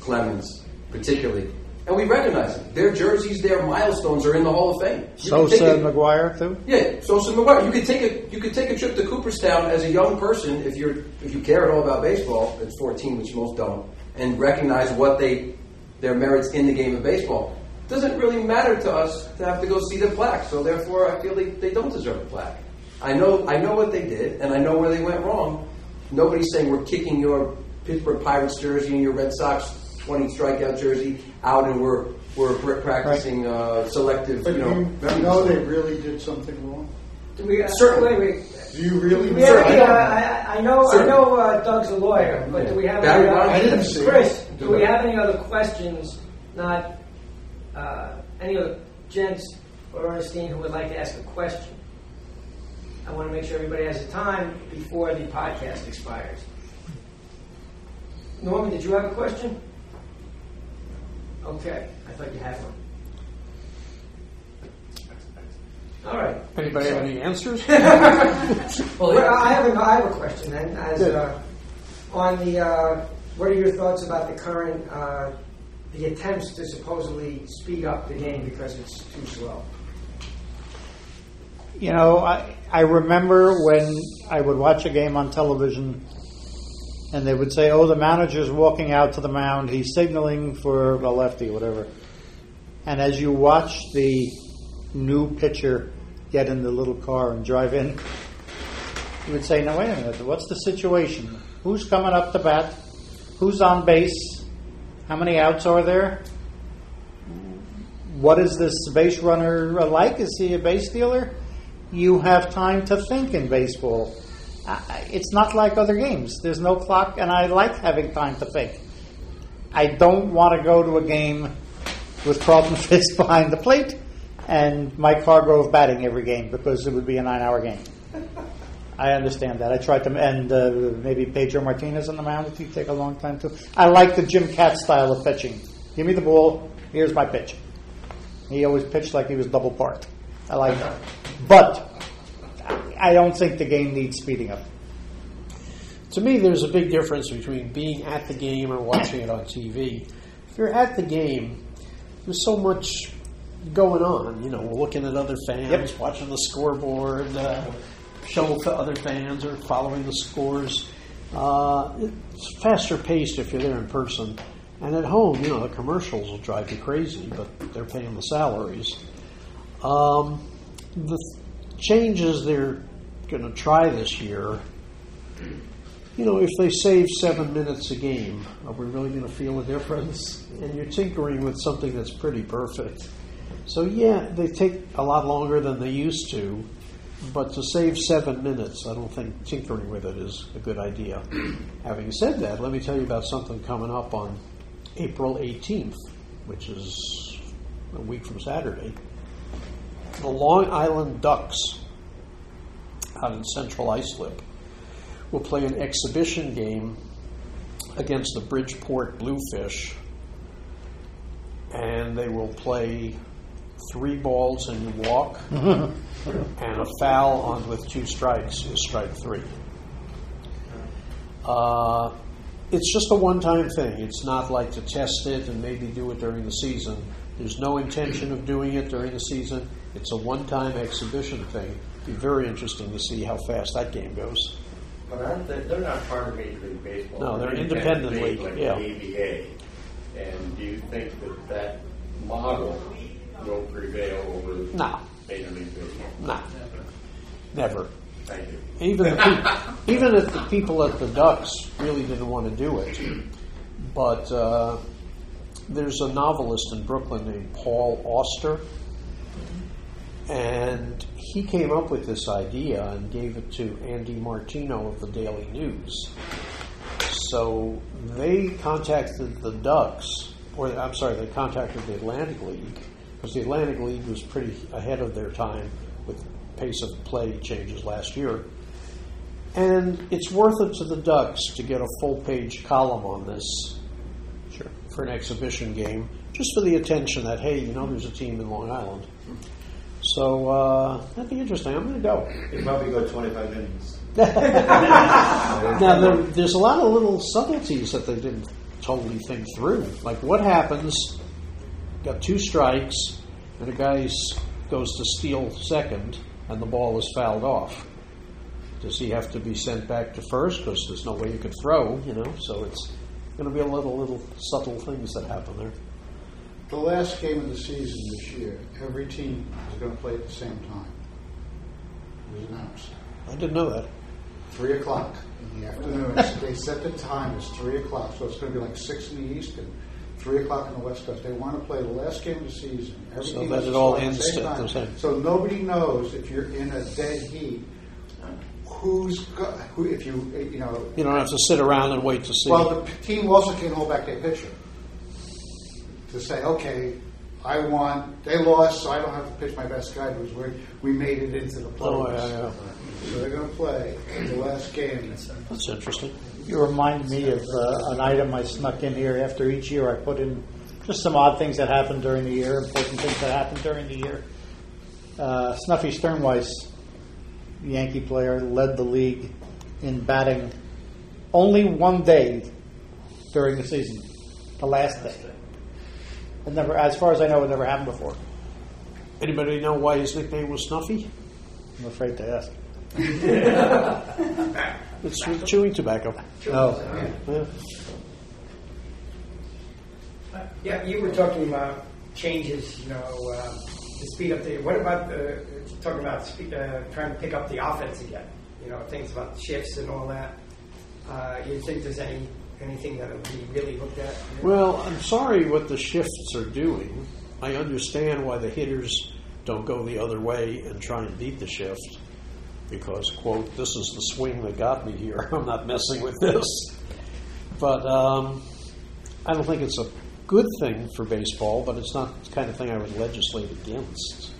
Clemens, particularly, and we recognize them. Their jerseys, their milestones are in the Hall of Fame. You Sosa and McGwire too. yeah, Sosa McGwire. You could take a you could take a trip to Cooperstown as a young person if you're if you care at all about baseball at 14, which most don't, and recognize what they their merits in the game of baseball. Doesn't really matter to us to have to go see the plaque. So therefore, I feel they, they don't deserve a plaque. I know I know what they did, and I know where they went wrong. Nobody's saying we're kicking your Pittsburgh Pirates jersey and your Red Sox 20 strikeout jersey out, and we're we're pr- practicing uh, selective. But you know, you memory know they really did something wrong? Do we, uh, Certainly. Wait, wait. Do you really? Do we have any, Sure. uh, I, I know, I know uh, Doug's a lawyer, but do we have Barry any, uh, I didn't see Chris, it. do we have any other questions, not, uh, any other gents or Ernestine who would like to ask a question? I want to make sure everybody has the time before the podcast expires. Norman, did you have a question? Okay, I thought you had one. All right. Anybody have any answers? *laughs* *laughs* Well, I have a, I have a question then. As uh, on the, uh, what are your thoughts about the current, uh, the attempts to supposedly speed up the game because it's too slow? You know, I, I remember when I would watch a game on television and they would say, oh, the manager's walking out to the mound, he's signaling for a lefty, whatever. And as you watch the new pitcher get in the little car and drive in, you would say, now, wait a minute, what's the situation? Who's coming up to bat? Who's on base? How many outs are there? What is this base runner like? Is he a base stealer? You have time to think in baseball. It's not like other games. There's no clock, and I like having time to think. I don't want to go to a game with Carlton *laughs* Fisk behind the plate and Mike Hargrove batting every game because it would be a nine-hour game. I understand that. I tried to, and uh, maybe Pedro Martinez on the mound would take a long time too. I like the Jim Kaat style of pitching. Give me the ball. Here's my pitch. He always pitched like he was double parked. I like that. But I don't think the game needs speeding up. to me, there's a big difference between being at the game or watching it on TV. If you're at the game, there's so much going on. You know, looking at other fans, Yep. watching the scoreboard, uh, show to other fans, or following the scores. Uh, it's faster paced if you're there in person. And at home, you know, the commercials will drive you crazy, but they're paying the salaries. Um, the th- changes they're going to try this year you know, if they save seven minutes a game, are we really going to feel a difference? And you're tinkering with something that's pretty perfect. So, yeah, they take a lot longer than they used to, but to save seven minutes, I don't think tinkering with it is a good idea. Having said that, let me tell you about something coming up on April 18th, which is a week from Saturday. The Long Island Ducks out in Central Islip will play an exhibition game against the Bridgeport Bluefish, and they will play three balls and walk, *laughs* and a foul on with two strikes is strike three. Uh, it's just a one-time thing. It's not like to test it and maybe do it during the season. There's no intention of doing it during the season. It's a one-time exhibition thing. Be very interesting to see how fast that game goes. But they're not part of Major League Baseball. No, they're an independent league, like yeah. the ABA. And do you think that that model will prevail over No. Baseball? Nah, never. Thank you. Even the pe- even if the people at the Ducks really didn't want to do it, but uh, there's a novelist in Brooklyn named Paul Auster, and he came up with this idea and gave it to Andy Martino of the Daily News. So they contacted the Ducks, or I'm sorry, they contacted the Atlantic League because the Atlantic League was pretty ahead of their time with pace of play changes last year. And it's worth it to the Ducks to get a full page column on this sure. for an exhibition game, just for the attention that, hey, you know, there's a team in Long Island. So uh, that'd be interesting. I'm going to go. They probably go 25 innings. *laughs* Now, there, there's a lot of little subtleties that they didn't totally think through. Like, what happens? Got two strikes, and a guy goes to steal second, and the ball is fouled off. Does he have to be sent back to first? Because there's no way you could throw, you know. So it's going to be a little, little subtle things that happen there. The last game of the season this year, every team is going to play at the same time. It was announced. I didn't know that. Three o'clock in the afternoon. *laughs* They set the time as three o'clock, so it's going to be like six in the east and three o'clock in the west coast. They want to play the last game of the season. Every So that it all ends the same time. So nobody knows if you're in a dead heat. Who's go, who? If you you know. You don't have to sit around and wait to see. Well, the team also can't hold back their pitcher to say, okay, I want. They lost, so I don't have to pitch my best guy because we we made it into the Oh, playoffs. yeah, yeah. So they're going to play the last game. That's interesting. You remind me of uh, an item I snuck in here. After each year, I put in just some odd things that happened during the year, important things that happened during the year. Uh, Snuffy Stirnweiss, Yankee player, led the league in batting only one day during the season, the last day. It never, as far as I know, it never happened before. Anybody know why his nickname was Snuffy? I'm afraid to ask. *laughs* It's with chewing tobacco. Oh, Yeah. Yeah, you were talking about changes, you know, uh, to speed up the. What about the talking about spe- uh, trying to pick up the offense again? You know, things about shifts and all that. Uh, you think there's any anything that would be really looked at? Well, I'm sorry what the shifts are doing. I understand why the hitters don't go the other way and try and beat the shift because, quote, this is the swing that got me here. *laughs* I'm not messing with this. But um, I don't think it's a good thing for baseball, but it's not the kind of thing I would legislate against.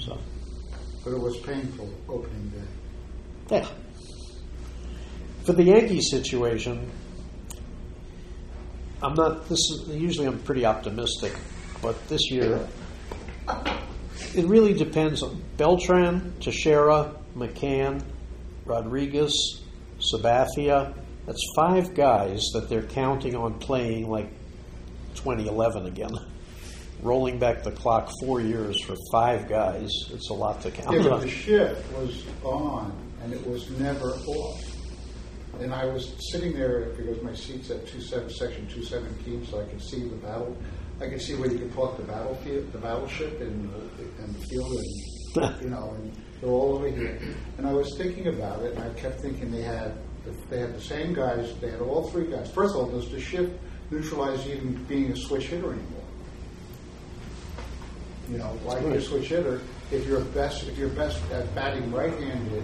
So, But it was painful opening day. yeah. For the Yankees situation, I'm not. This is usually I'm pretty optimistic, but this year it really depends on Beltran, Teixeira, McCann, Rodriguez, Sabathia. That's five guys that they're counting on playing like 2011 again. Rolling back the clock four years for five guys, it's a lot to count Yeah, on. the shift was on and it was never off. And I was sitting there because my seat's at two seven, section two seventeen, so I could see the battle. I could see where you could park the battlefield, the battleship, and and the field, and *laughs* you know, and they're all over here. And I was thinking about it, and I kept thinking they had they had the same guys. They had all three guys. First of all, does the shift neutralize even being a switch hitter anymore? You know, why be a switch hitter if you're best if you're best at batting right-handed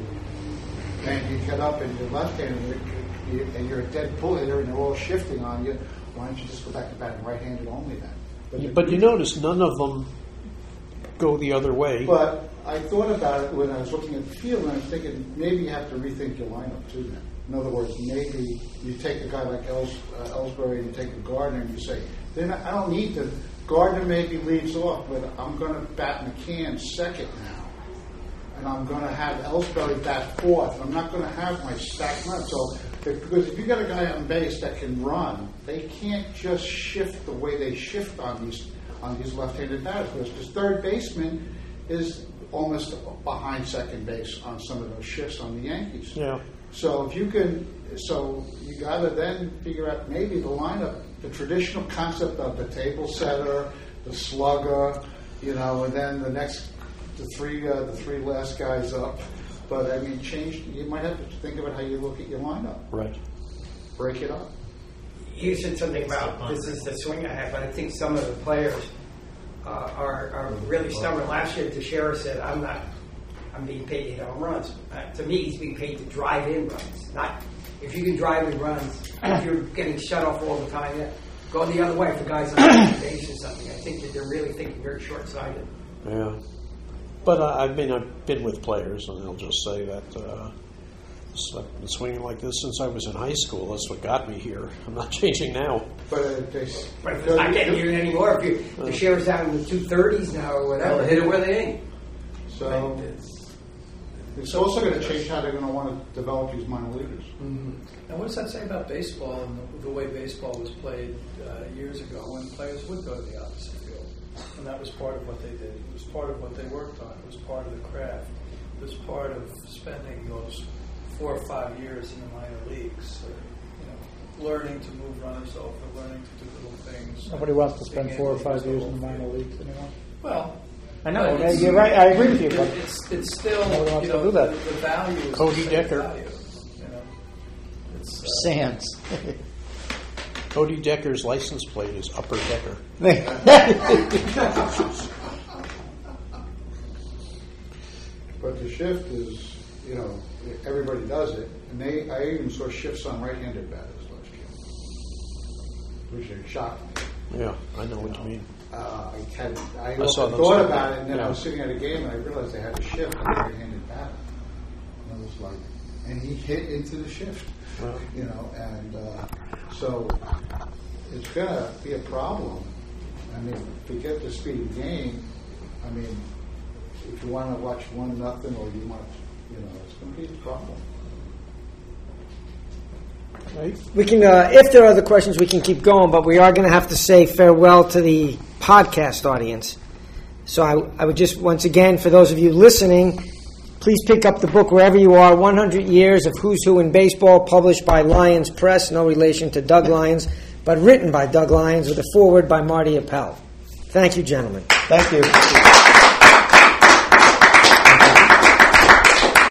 and you get up and you're left-handed and you're a dead pull hitter and they're all shifting on you, why don't you just go back to batting right-handed only then? But you notice none of them go the other way. But I thought about it when I was looking at the field, and I was thinking maybe you have to rethink your lineup too. Then, in other words, maybe you take a guy like Els, uh, Ellsbury and you take the Gardner, and you say, then I don't need to. Gardner maybe leads off, but I'm going to bat McCann second now, and I'm going to have Ellsbury bat fourth. I'm not going to have my stacked lineup. So, if, because if you got a guy on base that can run, they can't just shift the way they shift on these on these left-handed batters. Because the third baseman is almost behind second base on some of those shifts on the Yankees. Yeah. So if you can, so you got to then figure out maybe the lineup, the traditional concept of the table setter, the slugger, you know, and then the next, the three, uh, the three last guys up. But I mean, change. You might have to think about how you look at your lineup. Right. Break it up. You said something about this is the swing I have, but I think some of the players uh, are, are really stubborn. Last year, Teixeira said, "I'm not. I'm being paid to hit home runs." Uh, to me, he's being paid to drive in runs. Not if you can drive in runs. If you're getting shut off all the time, yeah, go the other way for guys on the *coughs* base or something. I think that they're really thinking very short-sighted. Yeah. But uh, I mean, I've been with players, and they'll just say that uh, s- I've been swinging like this since I was in high school. That's what got me here. I'm not *laughs* changing now. But uh, they, But if it's not getting you anymore, if you, Teixeira's down in the two thirties now or Well, whatever, hit it where they ain't. so it's also going to change how they're going to want to develop these minor leaguers. Now, what does that say about baseball and the, the way baseball was played uh, years ago when players would go to the opposite field? And that was part of what they did. It was part of what they worked on. It was part of the craft. It was part of spending those four or five years in the minor leagues, or, you know, learning to move runners over, learning to do little things. Nobody wants to spend four or five years in the minor leagues anymore. Well, I know, but you're right, I agree with you, but it's, it's still Nobody wants you to know do that. The, the value is Cody the same Decker. Value, you know, it's, uh, Sands. *laughs* Cody Decker's license plate is Upper Decker. *laughs* But the shift is, you know, everybody does it, and they. I even saw shifts on right-handed batters last year, which are shocking. Yeah, I know what you mean. Uh, I had I, I saw thought about it, and then I was sitting at a game, and I realized they had a shift on right-handed batter, and I was like, and he hit into the shift, Wow. you know, and uh, so it's gonna be a problem. I mean, forget the speed of game. I mean, if you want to watch one nothing, or you want, you know, it's gonna be a problem. We can, uh, if there are other questions, we can keep going, but we are going to have to say farewell to the podcast audience. So I, I would just, once again, for those of you listening, please pick up the book wherever you are 100 Years of Who's Who in Baseball, published by Lyons Press, no relation to Doug Lyons, but written by Doug Lyons with a foreword by Marty Appel. Thank you, gentlemen. Thank you.